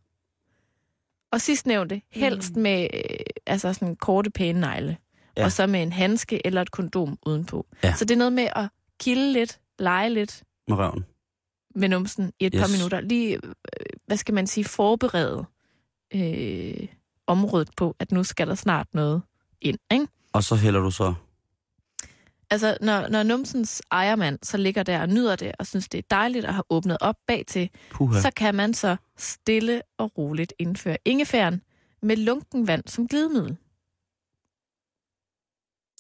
Og sidstnævnte, helst med øh, altså sådan korte, pæne negle. Ja. Og så med en handske eller et kondom udenpå. Ja. Så det er noget med at kilde lidt, lege lidt Med røven. med numsen i et yes. par minutter. Lige, øh, hvad skal man sige, forberede øh, området på, at nu skal der snart noget ind. Ikke? Og så hælder du så... Altså, når, når numsens ejermand så ligger der og nyder det, og synes, det er dejligt at have åbnet op bag til, så kan man så stille og roligt indføre ingefæren med lunken vand som glidemiddel.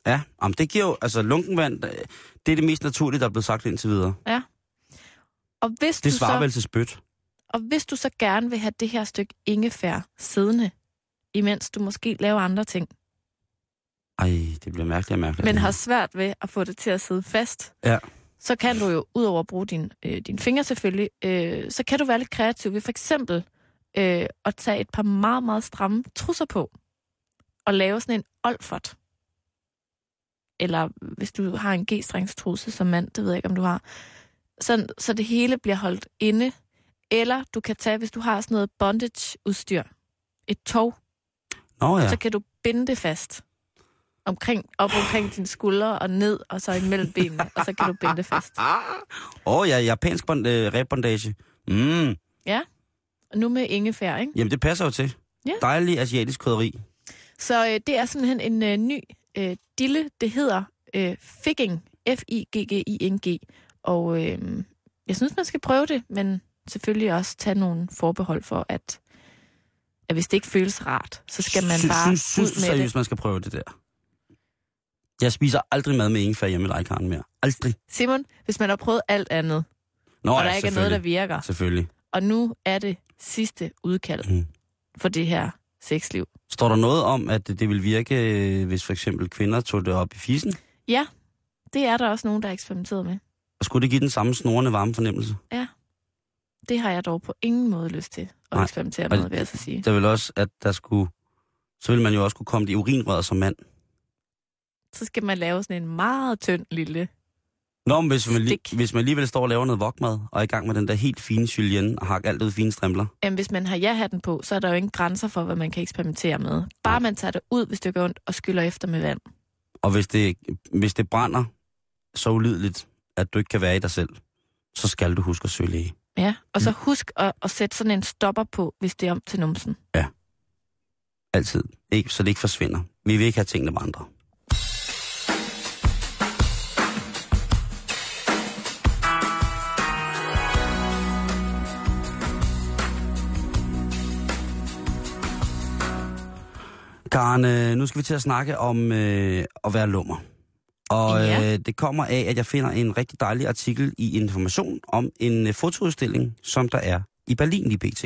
Ja, jamen, det giver jo... Altså, lunkenvand, øh, det er det mest naturlige, der er blevet sagt indtil videre. Og hvis, Det du svarer så, vel til spyt. og hvis du så gerne vil have det her stykke ingefær siddende, imens du måske laver andre ting, Ej, det bliver mærkeligt og mærkeligt. men har svært ved at få det til at sidde fast, Ja. så kan du jo, udover at bruge din, øh, din finger selvfølgelig, øh, så kan du være lidt kreativ ved for eksempel øh, at tage et par meget, meget stramme trusser på, og lave sådan en olfert. Eller hvis du har en g-strengstrusse som mand, det ved jeg ikke, om du har. Så, så det hele bliver holdt inde. Eller du kan tage, hvis du har sådan noget bondage-udstyr, et tog, Nå ja. så kan du binde det fast. Omkring, op omkring dine skuldre og ned, og så imellem benene, og så kan du binde det fast. Åh oh, ja, japansk bond, øh, rebbondage. Mm. Og nu med ingefær, ikke? Jamen, det passer jo til. Ja. Dejlig asiatisk krydderi. Så øh, det er simpelthen en øh, ny øh, dille. Det hedder øh, Figging. F-I-G-G-I-N-G. Og øh, jeg synes, man skal prøve det, men selvfølgelig også tage nogle forbehold for, at, at hvis det ikke føles rart, så skal man bare synes, synes ud med seriøst, det. man skal prøve det der? Jeg spiser aldrig mad med ingefær hjemme i dig, Karen, mere. Aldrig. Simon, hvis man har prøvet alt andet, Nå, og ja, der ikke er noget, der virker, Selvfølgelig. og nu er det sidste udkald Mm. for det her sexliv. Står der noget om, at det vil virke, hvis for eksempel kvinder tog det op i fisen? Ja, det er der også nogen, der har eksperimenteret med. Og skulle det give den samme snorende varme fornemmelse? Det har jeg dog på ingen måde lyst til at Nej, eksperimentere med, vil jeg så sige. Der vil også, at der skulle... Så vil man jo også kunne komme i urinrøret som mand. Så skal man lave sådan en meget tynd lille... Nå, men hvis man, li- hvis man alligevel står og laver noget wokmad, og er i gang med den der helt fine julienne, og har alt ud fine strimler. Jamen, hvis man har ja-hatten på, så er der jo ingen grænser for, hvad man kan eksperimentere med. Bare man tager det ud, hvis det går ondt, og skyller efter med vand. Og hvis det, hvis det brænder så ulideligt, at du ikke kan være i dig selv, så skal du huske at søge læge. Ja, og Mm. så husk at, at sætte sådan en stopper på, hvis det er om til numsen. Altid. Ikke, så det ikke forsvinder. Vi vil ikke have tingene med Karen, øh, nu skal vi til at snakke om øh, at være lummer. Og Ja. øh, det kommer af, at jeg finder en rigtig dejlig artikel i Information om en øh, fotoudstilling, som der er i Berlin i BT.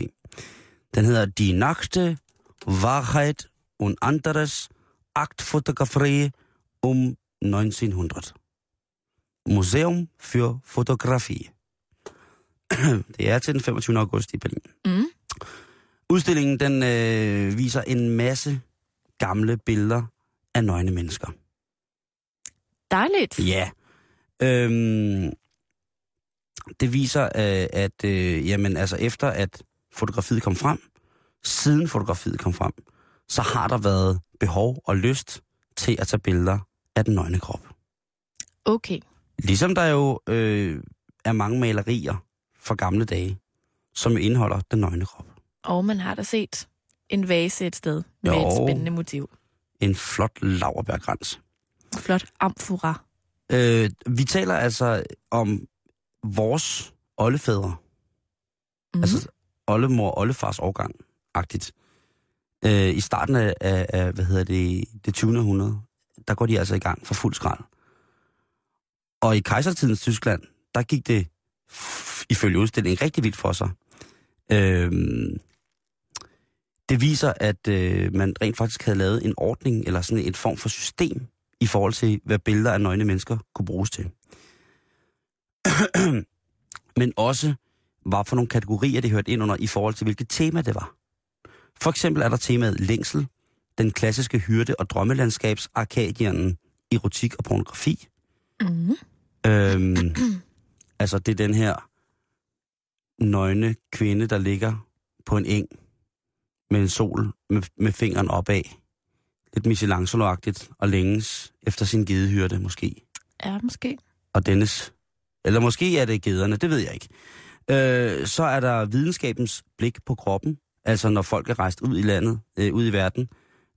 Den hedder Die Nachte Wahrheit und anderes Aktfotografie um 1900. Museum für Fotografie. Det er til den 25. august i Berlin. Mm. Udstillingen den øh, viser en masse gamle billeder af nøgne mennesker. Dejligt. Ja. Øhm, det viser, øh, at øh, jamen, altså efter at fotografiet kom frem, siden fotografiet kom frem, så har der været behov og lyst til at tage billeder af den nøgne krop. Okay. Ligesom der jo øh, er mange malerier fra gamle dage, som indeholder den nøgne krop. Og man har da set en vase et sted med Jo. et spændende motiv. En flot laverbærkrans. Flot amfora. Øh, vi taler altså om vores oldefædre. Mm. Altså oldemor oldefars årgang-agtigt. Øh, I starten af, af, hvad hedder det, det 20. århundrede, der går de altså i gang for fuld skrald. Og i kejsertidens Tyskland, der gik det ifølge udstillingen rigtig vildt for sig. Øhm, det viser, at øh, man rent faktisk havde lavet en ordning, eller sådan en form for system, i forhold til, hvad billeder af nøgne mennesker kunne bruges til. Men også, hvad for nogle kategorier det hørte ind under, i forhold til, hvilket tema det var. For eksempel er der temaet længsel, den klassiske hyrde- og drømmelandskabs, arkadiernen, erotik og pornografi. Mm. Øhm, altså, det er den her nøgne kvinde, der ligger på en eng med en sol med, med fingeren opad. Lidt Michelangelo-agtigt og længes efter sin gedehyrde, måske. Ja, måske. Og dennes. Eller måske er det gederne, det ved jeg ikke. Øh, så er der videnskabens blik på kroppen. Altså når folk er rejst ud i landet, øh, ud i verden.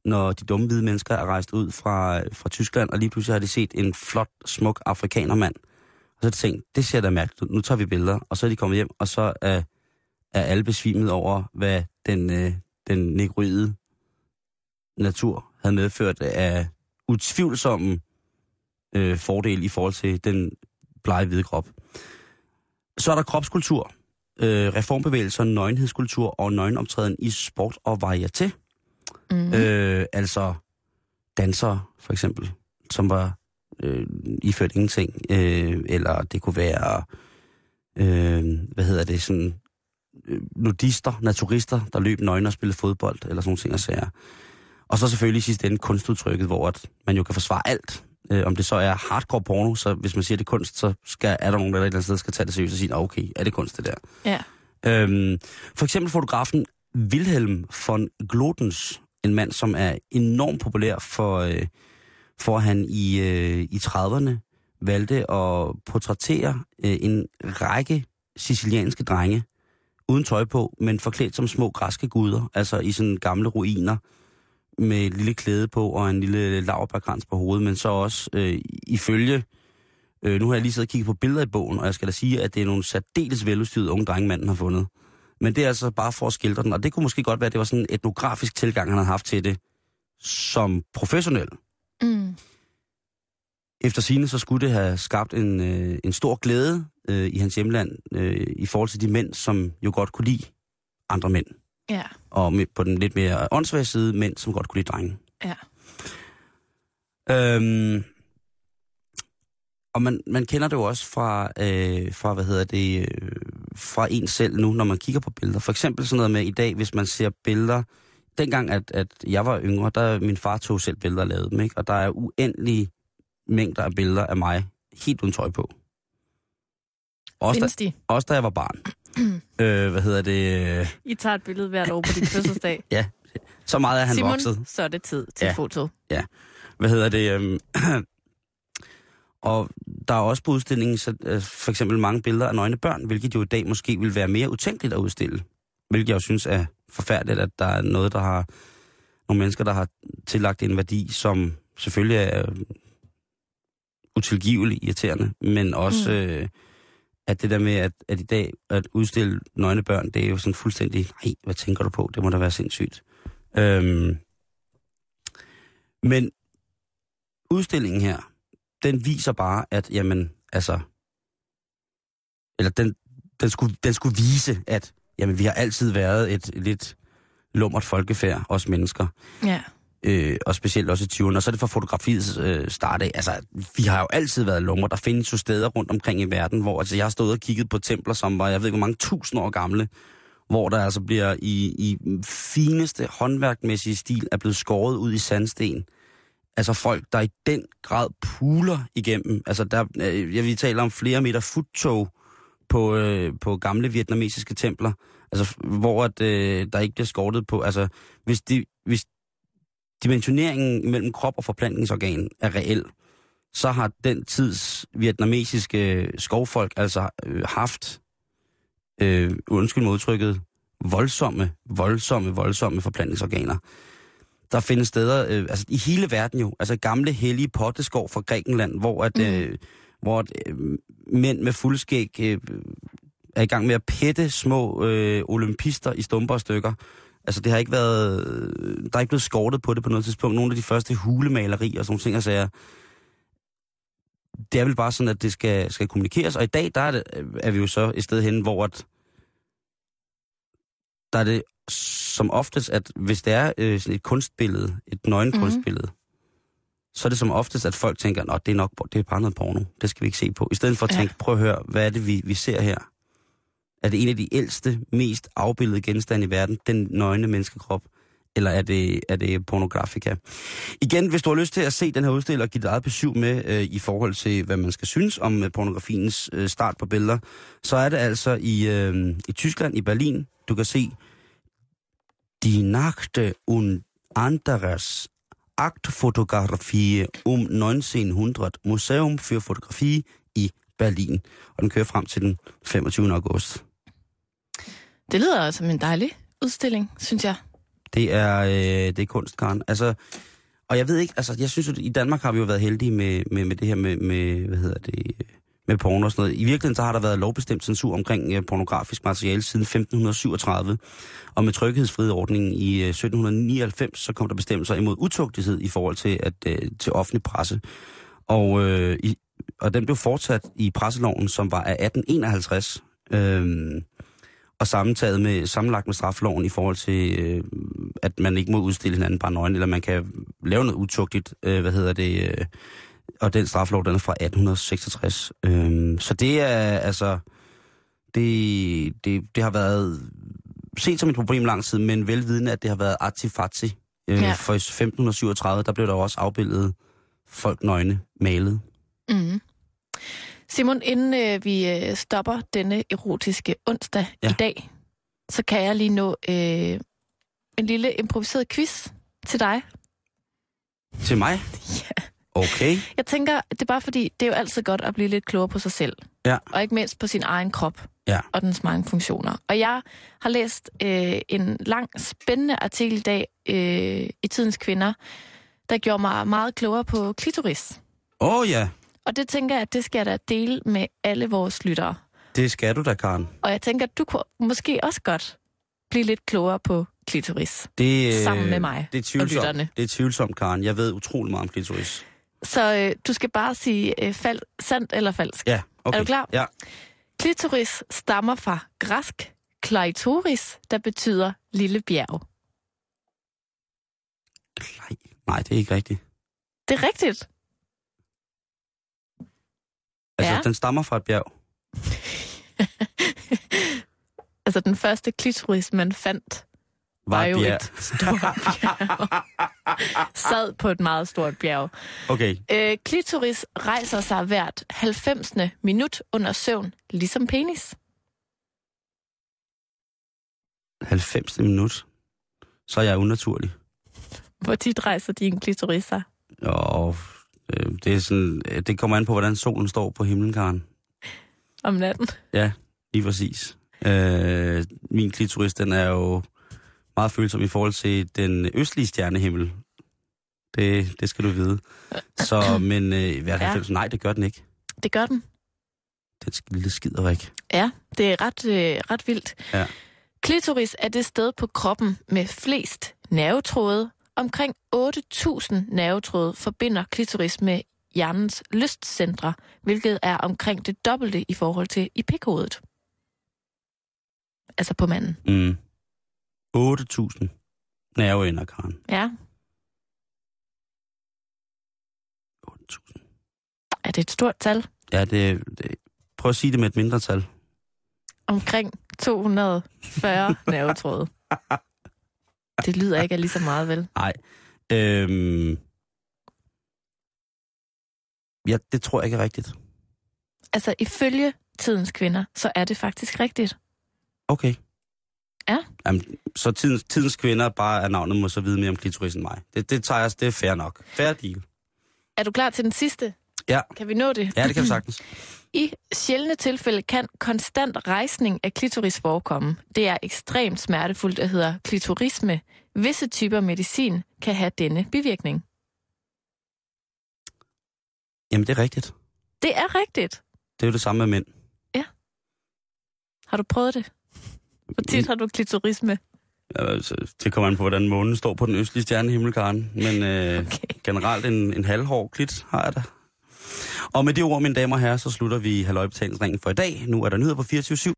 Når de dumme hvide mennesker er rejst ud fra, fra Tyskland, og lige pludselig har de set en flot, smuk afrikanermand. Og så har de tænkt, det ser da mærkeligt. Nu tager vi billeder. Og så er de kommet hjem, og så er, er alle besvimet over, hvad den, øh, den negroide natur havde medført af utvivlsomme øh, fordele i forhold til den blege hvide krop. Så er der kropskultur, øh, reformbevægelser, nøgenhedskultur og nøgenoptræden i sport og varieté. Mm. Øh, altså dansere, for eksempel, som var øh, iført ingenting. Øh, eller det kunne være, øh, hvad hedder det, sådan øh, nudister, naturister, der løb nøgne og spillede fodbold, eller sådan ting og sager. Og så selvfølgelig i sidste ende kunstudtrykket, hvor at man jo kan forsvare alt. Øh, om det så er hardcore porno, så hvis man siger, det er kunst, så skal, er der nogen, der et eller andet sted skal tage det seriøst og sige, "Nå, okay, er det kunst det der? Ja. Øhm, for eksempel fotografen Wilhelm von Glotens, en mand, som er enormt populær for, øh, for han i, øh, i 30'erne valgte at portrættere øh, en række sicilianske drenge, uden tøj på, men forklædt som små græske guder, altså i sådan gamle ruiner, med et lille klæde på og en lille laverbærkrans på hovedet, men så også øh, ifølge, øh, nu har jeg lige siddet og kigget på billeder i bogen, og jeg skal da sige, at det er nogle særdeles veludstyrede unge drenge, manden har fundet. Men det er altså bare for at skildre den, og det kunne måske godt være, at det var sådan en etnografisk tilgang, han havde haft til det som professionel. Mm. Efter sine så skulle det have skabt en, øh, en stor glæde øh, i hans hjemland øh, i forhold til de mænd, som jo godt kunne lide andre mænd. Ja. Og med, på den lidt mere åndssvage side, mænd, som godt kunne lide drenge. Ja. Øhm, og man, man kender det jo også fra, øh, fra, hvad hedder det, øh, fra en selv nu, når man kigger på billeder. For eksempel sådan noget med i dag, hvis man ser billeder, dengang at, at jeg var yngre, der min far tog selv billeder og lavede dem, ikke? Og der er uendelige mængder af billeder af mig, helt uden tøj på. Også da, Findes de? også da jeg var barn. øh, hvad hedder det? I tager et billede hvert år på din fødselsdag. Ja, så meget er han Simon, vokset. så er det tid til Ja. ja. foto. hvad hedder det, øhm, og der er også på udstillingen så, øh, for eksempel mange billeder af nøgne børn, hvilket jo i dag måske vil være mere utænkeligt at udstille. Hvilket jeg jo synes er forfærdeligt, at der er noget, der har nogle mennesker, der har tillagt en værdi, som selvfølgelig er øh, utilgivelig irriterende, men også mm. øh, at det der med, at, at i dag at udstille nøgne børn, det er jo sådan fuldstændig, nej, hvad tænker du på? Det må da være sindssygt. Øhm, men udstillingen her, den viser bare, at jamen, altså, eller den, den, skulle, den skulle vise, at jamen, vi har altid været et lidt lummert folkefærd, os mennesker, Ja øh, og specielt også i 20'erne. Og så er det fra fotografiets øh, start af. Altså, vi har jo altid været lummer. Der findes jo steder rundt omkring i verden, hvor altså, jeg har stået og kigget på templer, som var, jeg ved ikke, hvor mange tusind år gamle, hvor der altså bliver i, i fineste håndværkmæssige stil er blevet skåret ud i sandsten. Altså folk, der i den grad puler igennem. Altså der, øh, jeg vil tale om flere meter futtog på, øh, på gamle vietnamesiske templer. Altså hvor at, øh, der ikke bliver skortet på. Altså hvis, de, hvis dimensioneringen mellem krop og forplantningsorgan er reel, så har den tids vietnamesiske skovfolk altså øh, haft, øh, undskyld modtrykket, voldsomme, voldsomme, voldsomme forplantningsorganer. Der findes steder, øh, altså i hele verden jo, altså gamle hellige potteskov fra Grækenland, hvor at, Mm. øh, hvor at, øh, mænd med fuldskæg øh, er i gang med at pætte små øh, olympister i stumper og stykker. Altså det har ikke været, øh, der er ikke blevet skortet på det på noget tidspunkt. Nogle af de første hulemalerier og sådan nogle ting, altså jeg, det er vel bare sådan, at det skal, skal kommunikeres. Og i dag, der er, det, er vi jo så et sted hen, hvor at, der er det som oftest, at hvis det er øh, sådan et kunstbillede, et nøgen Mhm. kunstbillede, så er det som oftest, at folk tænker, at det er nok det er bare noget porno. Det skal vi ikke se på. I stedet for at Ja. tænke, prøv at høre, hvad er det, vi, vi ser her? Er det en af de ældste, mest afbildede genstande i verden, den nøgne menneskekrop? Eller er det, er det pornografika? Igen, hvis du har lyst til at se den her udstilling og give dit eget besøg med øh, i forhold til, hvad man skal synes om øh, pornografiens øh, start på billeder, så er det altså i, øh, i Tyskland, i Berlin. Du kan se Die Nachte und anderes Aktfotografie um 1900 Museum für Fotografie i Berlin. Og den kører frem til den 25. august. Det lyder altså som en dejlig udstilling, synes jeg. Det er, øh, det er kunst, Karen. Altså, og jeg ved ikke, altså, jeg synes at i Danmark har vi jo været heldige med, med, med det her med, med, hvad hedder det, med porno og sådan noget. I virkeligheden så har der været lovbestemt censur omkring øh, pornografisk materiale siden 1537. Og med tryghedsfrihedsordningen i øh, 1799, så kom der bestemmelser imod utugtighed i forhold til, at, øh, til offentlig presse. Og, øh, i, og den blev fortsat i presseloven, som var af 1851. Øh, og sammentaget med, sammenlagt med strafloven i forhold til, øh, at man ikke må udstille hinanden bare nøgen, eller man kan lave noget utugtigt, øh, hvad hedder det, øh, og den straflov, den er fra 1866. Øh, så det er altså, det, det, det har været set som et problem lang tid, men velvidende, at det har været artifati. Øh, Ja. For i 1537, der blev der også afbildet folk nøgne malet. Mm. Simon, inden øh, vi øh, stopper denne erotiske onsdag ja. I dag, så kan jeg lige nå øh, en lille improviseret quiz til dig. Til mig? Ja. Okay. Jeg tænker, det er bare fordi, det er jo altid godt at blive lidt klogere på sig selv. Ja. Og ikke mindst på sin egen krop. Ja. Og dens mange funktioner. Og jeg har læst øh, en lang, spændende artikel i dag øh, i Tidens Kvinder, der gjorde mig meget klogere på klitoris. Åh oh, ja, Og det tænker jeg, at det skal jeg da dele med alle vores lyttere. det skal du da, Karen. Og jeg tænker, at du kunne måske også godt blive lidt klogere på klitoris. Det, øh, Sammen med mig det er og tvivlsomt. lytterne. Det er tvivlsomt, Karen. Jeg ved utrolig meget om klitoris. Så øh, du skal bare sige øh, fald, sandt eller falsk. Ja, okay. Er du klar? Ja. Klitoris stammer fra græsk klitoris, der betyder lille bjerg. Nej, nej, det er ikke rigtigt. Det er rigtigt. Altså, Ja. den stammer fra et bjerg. altså den første klitoris, man fandt, Var var jo bjerg. et stort bjerg. Sad på et meget stort bjerg. Okay, Øh, klitoris rejser sig hvert 90. minut under søvn, ligesom penis. 90 minut. Så er jeg unaturlig. Hvor tit rejser din klitoris sig? Og øh, det, er sådan, øh, det kommer an på, hvordan solen står på himlen, Karen. om natten. Ja, lige præcis. Øh, min klitoris, den er jo meget følsom i forhold til den østlige stjernehimmel. Det, det skal du vide. Så, men øh, hvad Ja. ja. nej, det gør den ikke. Det gør den. Den lille skiderik. Ja, det er ret, øh, ret vildt. Ja. Klitoris er det sted på kroppen med flest nervetråde. Omkring 8.000 nervetråde forbinder klitoris med hjernens lystcentre, hvilket er omkring det dobbelte i forhold til i pikhovedet. Altså på manden. Mm. 8.000 nerveender, Karen. Ja, 8.000. er det et stort tal? Ja, det, det, prøv at sige det med et mindre tal. Omkring 240 nervetråde. Det lyder ikke af lige så meget, vel? Nej. Øhm, ja, det tror jeg ikke er rigtigt. Altså, ifølge tidens kvinder, så er det faktisk rigtigt. Okay. Ja. Jamen, så tidens, tidens kvinder bare er navnet må så vide mere om klitoris end mig. Det, det tager jeg, det er fair nok. Fair deal. Er du klar til den sidste? Ja. Kan vi nå det? Ja, det kan vi sagtens. I sjældne tilfælde kan konstant rejsning af klitoris forekomme. Det er ekstremt smertefuldt og hedder klitorisme. Visse typer medicin kan have denne bivirkning. Jamen, det er rigtigt. Det er rigtigt. Det er jo det samme med mænd. Har du prøvet det? Hvor tit har du klitorisme? Ja, altså, det kommer an på, hvordan månen står på den østlige stjernehimmel, Karen. Men øh, Okay. generelt en, en halvhård klit har jeg da. Og med det ord, mine damer og herrer, så slutter vi halvøjbetalingsringen for i dag. Nu er der nyheder på 24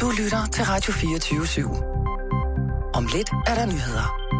Du lytter til Radio 24 /7. Om lidt er der nyheder.